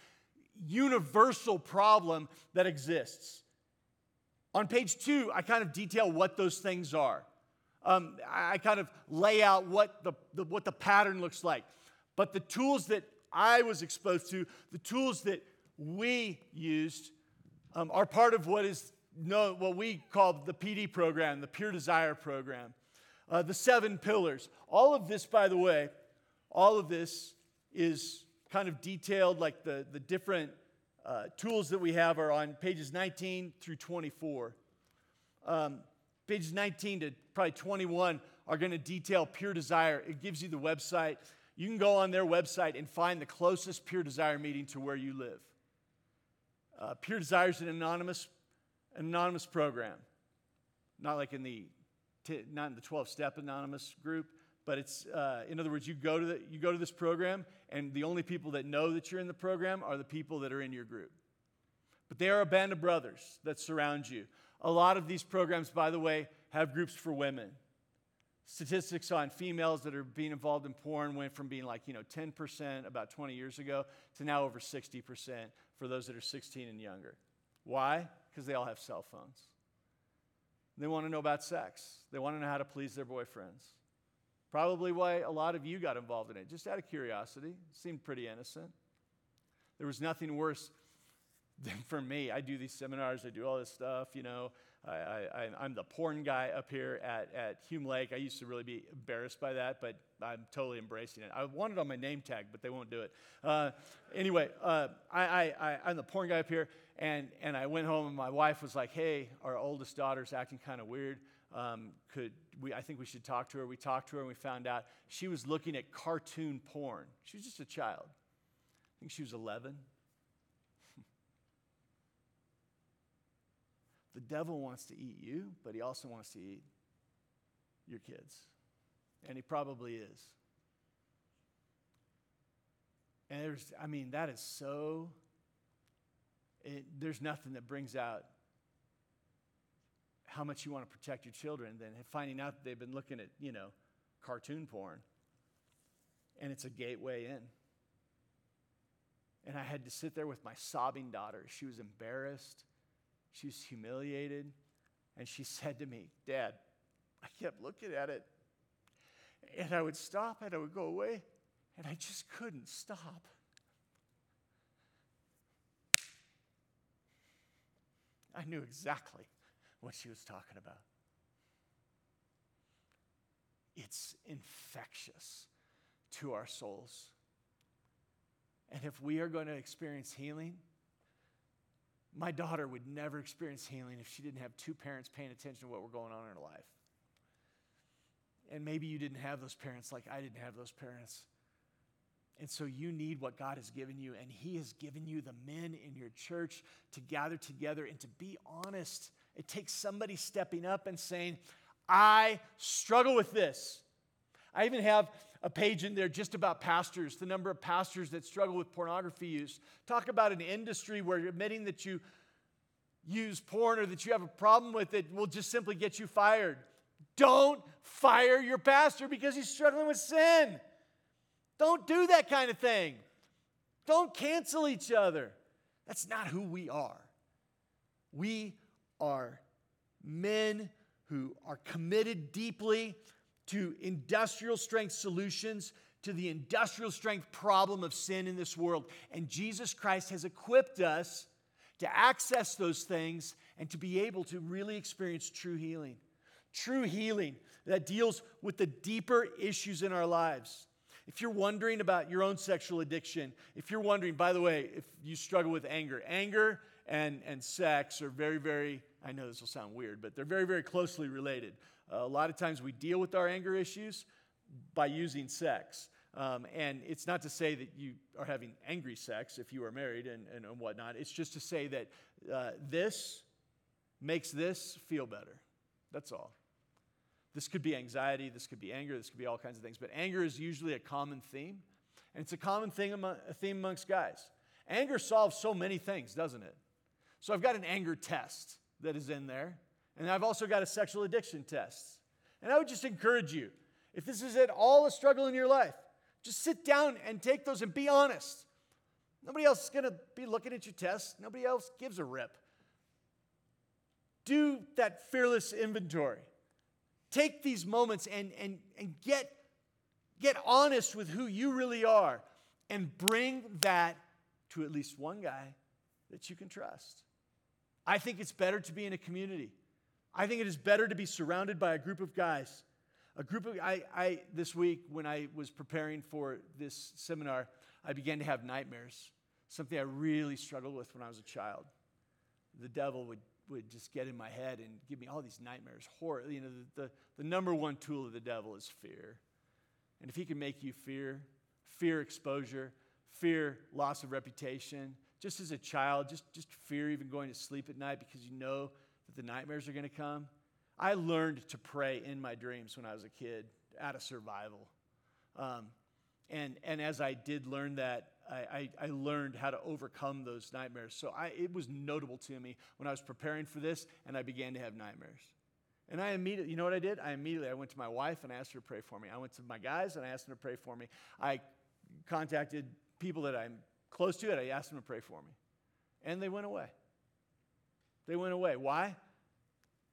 universal problem that exists. On page two, I kind of detail what those things are. Um, I kind of lay out what the, the, what the pattern looks like. But the tools that I was exposed to, the tools that we used, um, are part of what is no, what we call the PD program, the Pure Desire program uh, the seven pillars. All of this, by the way, all of this is kind of detailed, like the, the different uh, tools that we have are on pages 19 through 24. Um, pages 19 to probably 21 are going to detail Pure Desire. It gives you the website. You can go on their website and find the closest Pure Desire meeting to where you live. Uh, Pure Desire is an anonymous, an anonymous program, not like in the not in the 12 step anonymous group, but it's, uh, in other words, you go, to the, you go to this program, and the only people that know that you're in the program are the people that are in your group. But they are a band of brothers that surround you. A lot of these programs, by the way, have groups for women. Statistics on females that are being involved in porn went from being like, you know, 10% about 20 years ago to now over 60% for those that are 16 and younger. Why? Because they all have cell phones. They want to know about sex. They want to know how to please their boyfriends. Probably why a lot of you got involved in it, just out of curiosity. It seemed pretty innocent. There was nothing worse for me. I do these seminars, I do all this stuff, you know. I, am the porn guy up here at, at Hume Lake. I used to really be embarrassed by that, but I'm totally embracing it. I want it on my name tag, but they won't do it. Uh, anyway, uh, I, I'm the porn guy up here, and, and I went home, and my wife was like, hey, our oldest daughter's acting kind of weird. Um, could we, I think we should talk to her. We talked to her, and we found out she was looking at cartoon porn. She was just a child. I think she was 11. The devil wants to eat you, but he also wants to eat your kids. And he probably is. And there's, I mean, that is so it, there's nothing that brings out how much you want to protect your children than finding out that they've been looking at, you know, cartoon porn. And it's a gateway in. And I had to sit there with my sobbing daughter. She was embarrassed, she was humiliated. And she said to me, Dad, I kept looking at it. And I would stop and I would go away. And I just couldn't stop. I knew exactly what she was talking about. It's infectious to our souls. And if we are going to experience healing, my daughter would never experience healing if she didn't have two parents paying attention to what were going on in her life. And maybe you didn't have those parents like I didn't have those parents. And so you need what God has given you, and He has given you the men in your church to gather together and to be honest. It takes somebody stepping up and saying, I struggle with this. I even have a page in there just about pastors, the number of pastors that struggle with pornography use. Talk about an industry where admitting that you use porn or that you have a problem with it will just simply get you fired. Don't fire your pastor because he's struggling with sin. Don't do that kind of thing. Don't cancel each other. That's not who we are. We are men who are committed deeply to industrial strength solutions to the industrial strength problem of sin in this world. And Jesus Christ has equipped us to access those things and to be able to really experience true healing. True healing that deals with the deeper issues in our lives. If you're wondering about your own sexual addiction, if you're wondering, by the way, if you struggle with anger, anger and, and sex are very, very, I know this will sound weird, but they're very, very closely related. A lot of times we deal with our anger issues by using sex. Um, and it's not to say that you are having angry sex if you are married and, and, and whatnot. It's just to say that uh, this makes this feel better. That's all. This could be anxiety, this could be anger, this could be all kinds of things. But anger is usually a common theme, and it's a common thing among, a theme amongst guys. Anger solves so many things, doesn't it? So I've got an anger test that is in there. And I've also got a sexual addiction test. And I would just encourage you, if this is at all a struggle in your life, just sit down and take those and be honest. Nobody else is going to be looking at your test. Nobody else gives a rip. Do that fearless inventory. Take these moments and, and, and get, get honest with who you really are and bring that to at least one guy that you can trust. I think it's better to be in a community. I think it is better to be surrounded by a group of guys. A group of, I, I, this week when I was preparing for this seminar, I began to have nightmares, something I really struggled with when I was a child. The devil would, would just get in my head and give me all these nightmares. Horror, you know, the, the, the number one tool of the devil is fear. And if he can make you fear, fear exposure, fear loss of reputation, just as a child, just, just fear even going to sleep at night because you know the nightmares are going to come. I learned to pray in my dreams when I was a kid out of survival. Um, and, and as I did learn that, I, I, I, learned how to overcome those nightmares. So I, it was notable to me when I was preparing for this and I began to have nightmares. And I immediately, you know what I did? I immediately, I went to my wife and I asked her to pray for me. I went to my guys and I asked them to pray for me. I contacted people that I'm close to and I asked them to pray for me. And they went away. They went away. Why?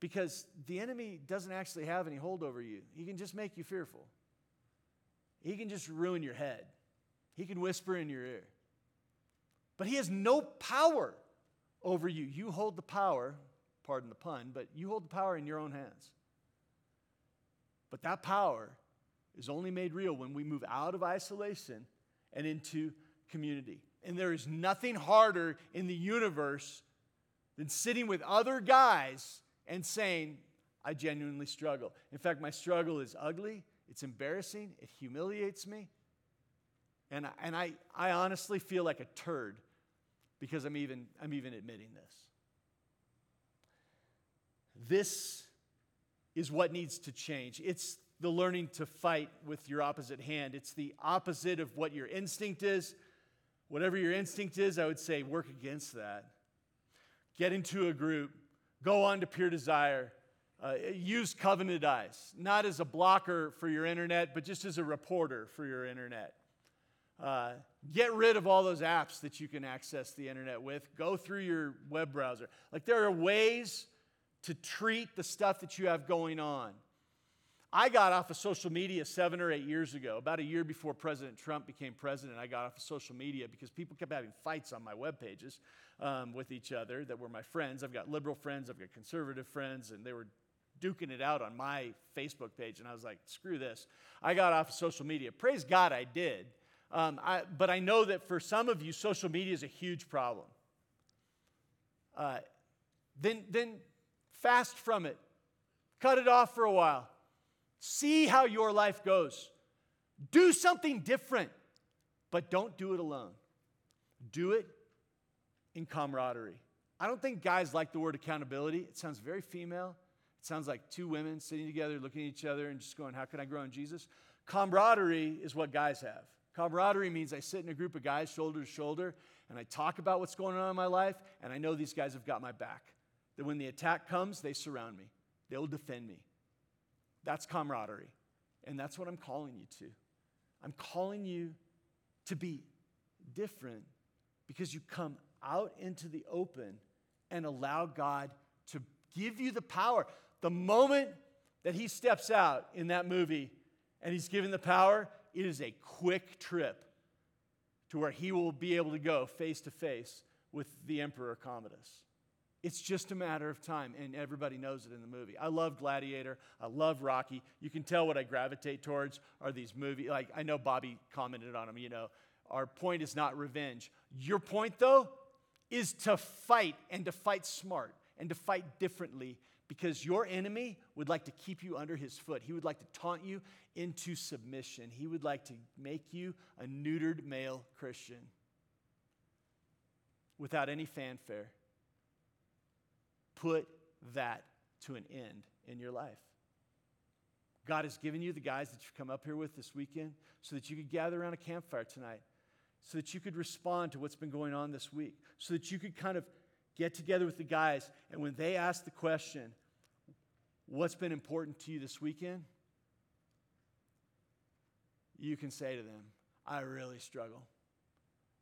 Because the enemy doesn't actually have any hold over you. He can just make you fearful. He can just ruin your head. He can whisper in your ear. But he has no power over you. You hold the power, pardon the pun, but you hold the power in your own hands. But that power is only made real when we move out of isolation and into community. And there is nothing harder in the universe than sitting with other guys and saying, I genuinely struggle. In fact, my struggle is ugly, it's embarrassing, it humiliates me. And, I, and I, I honestly feel like a turd because I'm even, I'm even admitting this. This is what needs to change. It's the learning to fight with your opposite hand. It's the opposite of what your instinct is. Whatever your instinct is, I would say work against that get into a group, go on to Pure Desire. Uh, use Covenant Eyes, not as a blocker for your internet, but just as a reporter for your internet. Uh, get rid of all those apps that you can access the internet with. Go through your web browser. Like, there are ways to treat the stuff that you have going on. I got off of social media seven or eight years ago, about a year before President Trump became president. I got off of social media because people kept having fights on my web pages um, with each other that were my friends. I've got liberal friends, I've got conservative friends, and they were duking it out on my Facebook page. And I was like, screw this. I got off of social media. Praise God I did. Um, I, but I know that for some of you, social media is a huge problem. Uh, then, then fast from it, cut it off for a while, see how your life goes. Do something different, but don't do it alone. Do it in camaraderie. I don't think guys like the word accountability. It sounds very female. It sounds like two women sitting together, looking at each other, and just going, How can I grow in Jesus? Camaraderie is what guys have. Camaraderie means I sit in a group of guys, shoulder to shoulder, and I talk about what's going on in my life, and I know these guys have got my back. That when the attack comes, they surround me, they will defend me. That's camaraderie. And that's what I'm calling you to. I'm calling you to be different because you come out into the open and allow God to give you the power. The moment that He steps out in that movie and He's given the power, it is a quick trip to where He will be able to go face to face with the Emperor Commodus. It's just a matter of time, and everybody knows it in the movie. I love Gladiator. I love Rocky. You can tell what I gravitate towards are these movies. Like, I know Bobby commented on them, you know. Our point is not revenge. Your point, though, is to fight and to fight smart and to fight differently because your enemy would like to keep you under his foot. He would like to taunt you into submission. He would like to make you a neutered male Christian without any fanfare put that to an end in your life. God has given you the guys that you've come up here with this weekend so that you could gather around a campfire tonight, so that you could respond to what's been going on this week, so that you could kind of get together with the guys, and when they ask the question, What's been important to you this weekend? You can say to them, I really struggle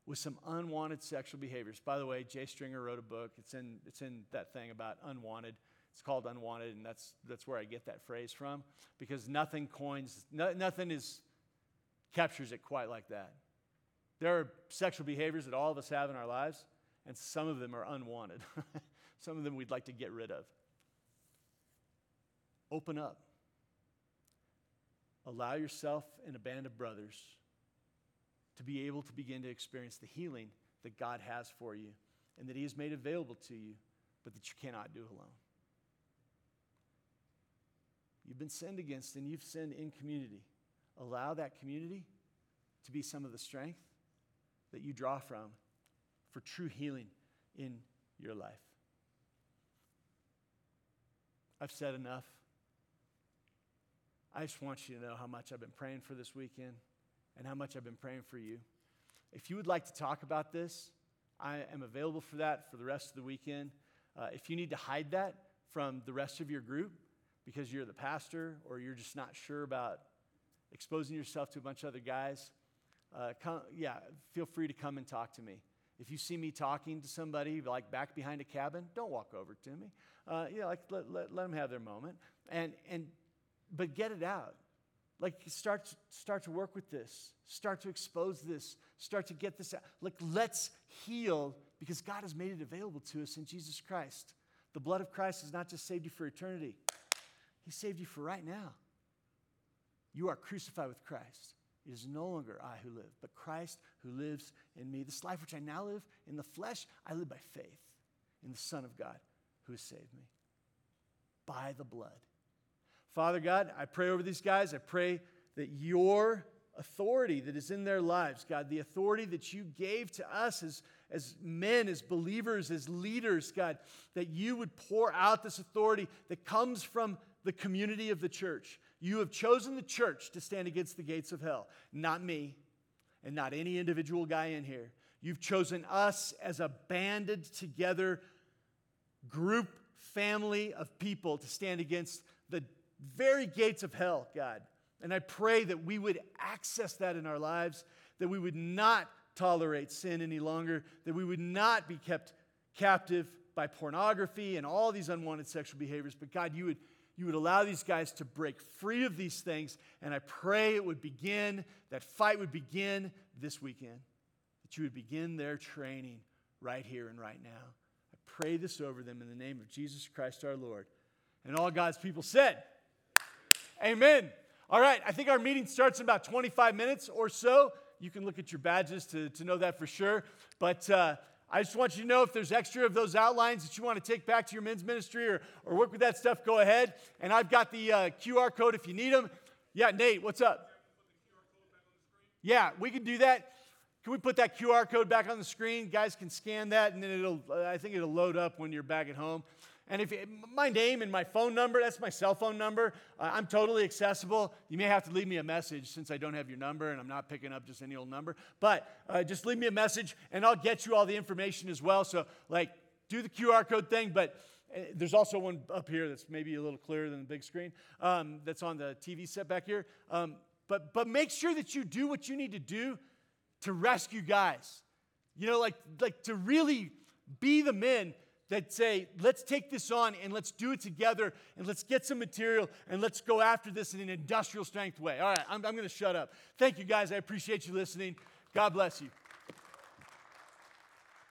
with some unwanted sexual behaviors. By the way, Jay Stringer wrote a book. It's in, it's in that thing about unwanted. It's called Unwanted, and that's, that's where I get that phrase from because nothing coins, no, nothing is, captures it quite like that. There are sexual behaviors that all of us have in our lives, and some of them are unwanted. some of them we'd like to get rid of. Open up. Allow yourself and a band of brothers to be able to begin to experience the healing that God has for you and that He has made available to you, but that you cannot do alone. You've been sinned against and you've sinned in community. Allow that community to be some of the strength that you draw from for true healing in your life. I've said enough. I just want you to know how much I've been praying for this weekend and how much I've been praying for you. If you would like to talk about this, I am available for that for the rest of the weekend. Uh, if you need to hide that from the rest of your group because you're the pastor or you're just not sure about exposing yourself to a bunch of other guys, uh, come, yeah, feel free to come and talk to me. If you see me talking to somebody like back behind a cabin, don't walk over to me. Uh, yeah, like let, let, let them have their moment, and and but get it out. Like, start, start to work with this, start to expose this, start to get this out. Like, let's heal because God has made it available to us in Jesus Christ. The blood of Christ has not just saved you for eternity, He saved you for right now. You are crucified with Christ. It is no longer I who live, but Christ who lives in me. This life which I now live in the flesh, I live by faith in the Son of God who has saved me by the blood. Father God, I pray over these guys. I pray that your authority that is in their lives, God, the authority that you gave to us as, as men, as believers, as leaders, God, that you would pour out this authority that comes from the community of the church. You have chosen the church to stand against the gates of hell, not me and not any individual guy in here. You've chosen us as a banded together group, family of people to stand against the very gates of hell, God. And I pray that we would access that in our lives, that we would not tolerate sin any longer, that we would not be kept captive by pornography and all these unwanted sexual behaviors. But God, you would, you would allow these guys to break free of these things. And I pray it would begin, that fight would begin this weekend, that you would begin their training right here and right now. I pray this over them in the name of Jesus Christ our Lord. And all God's people said, Amen. All right, I think our meeting starts in about 25 minutes or so. You can look at your badges to, to know that for sure. But uh, I just want you to know if there's extra of those outlines that you want to take back to your men's ministry or, or work with that stuff, go ahead. And I've got the uh, QR code if you need them. Yeah, Nate, what's up? Yeah, we can do that. Can we put that QR code back on the screen? Guys can scan that, and then it'll. I think it'll load up when you're back at home. And if my name and my phone number, that's my cell phone number. Uh, I'm totally accessible. You may have to leave me a message since I don't have your number and I'm not picking up just any old number. But uh, just leave me a message, and I'll get you all the information as well. So, like, do the QR code thing, but. uh, There's also one up here that's maybe a little clearer than the big screen. Um, that's on the TV set back here. Um, but but make sure that you do what you need to do to rescue guys. You know, like, like to really be the men that say, let's take this on and let's do it together and let's get some material and let's go after this in an industrial strength way. All right, I'm, I'm going to shut up. Thank you guys. I appreciate you listening. God bless you.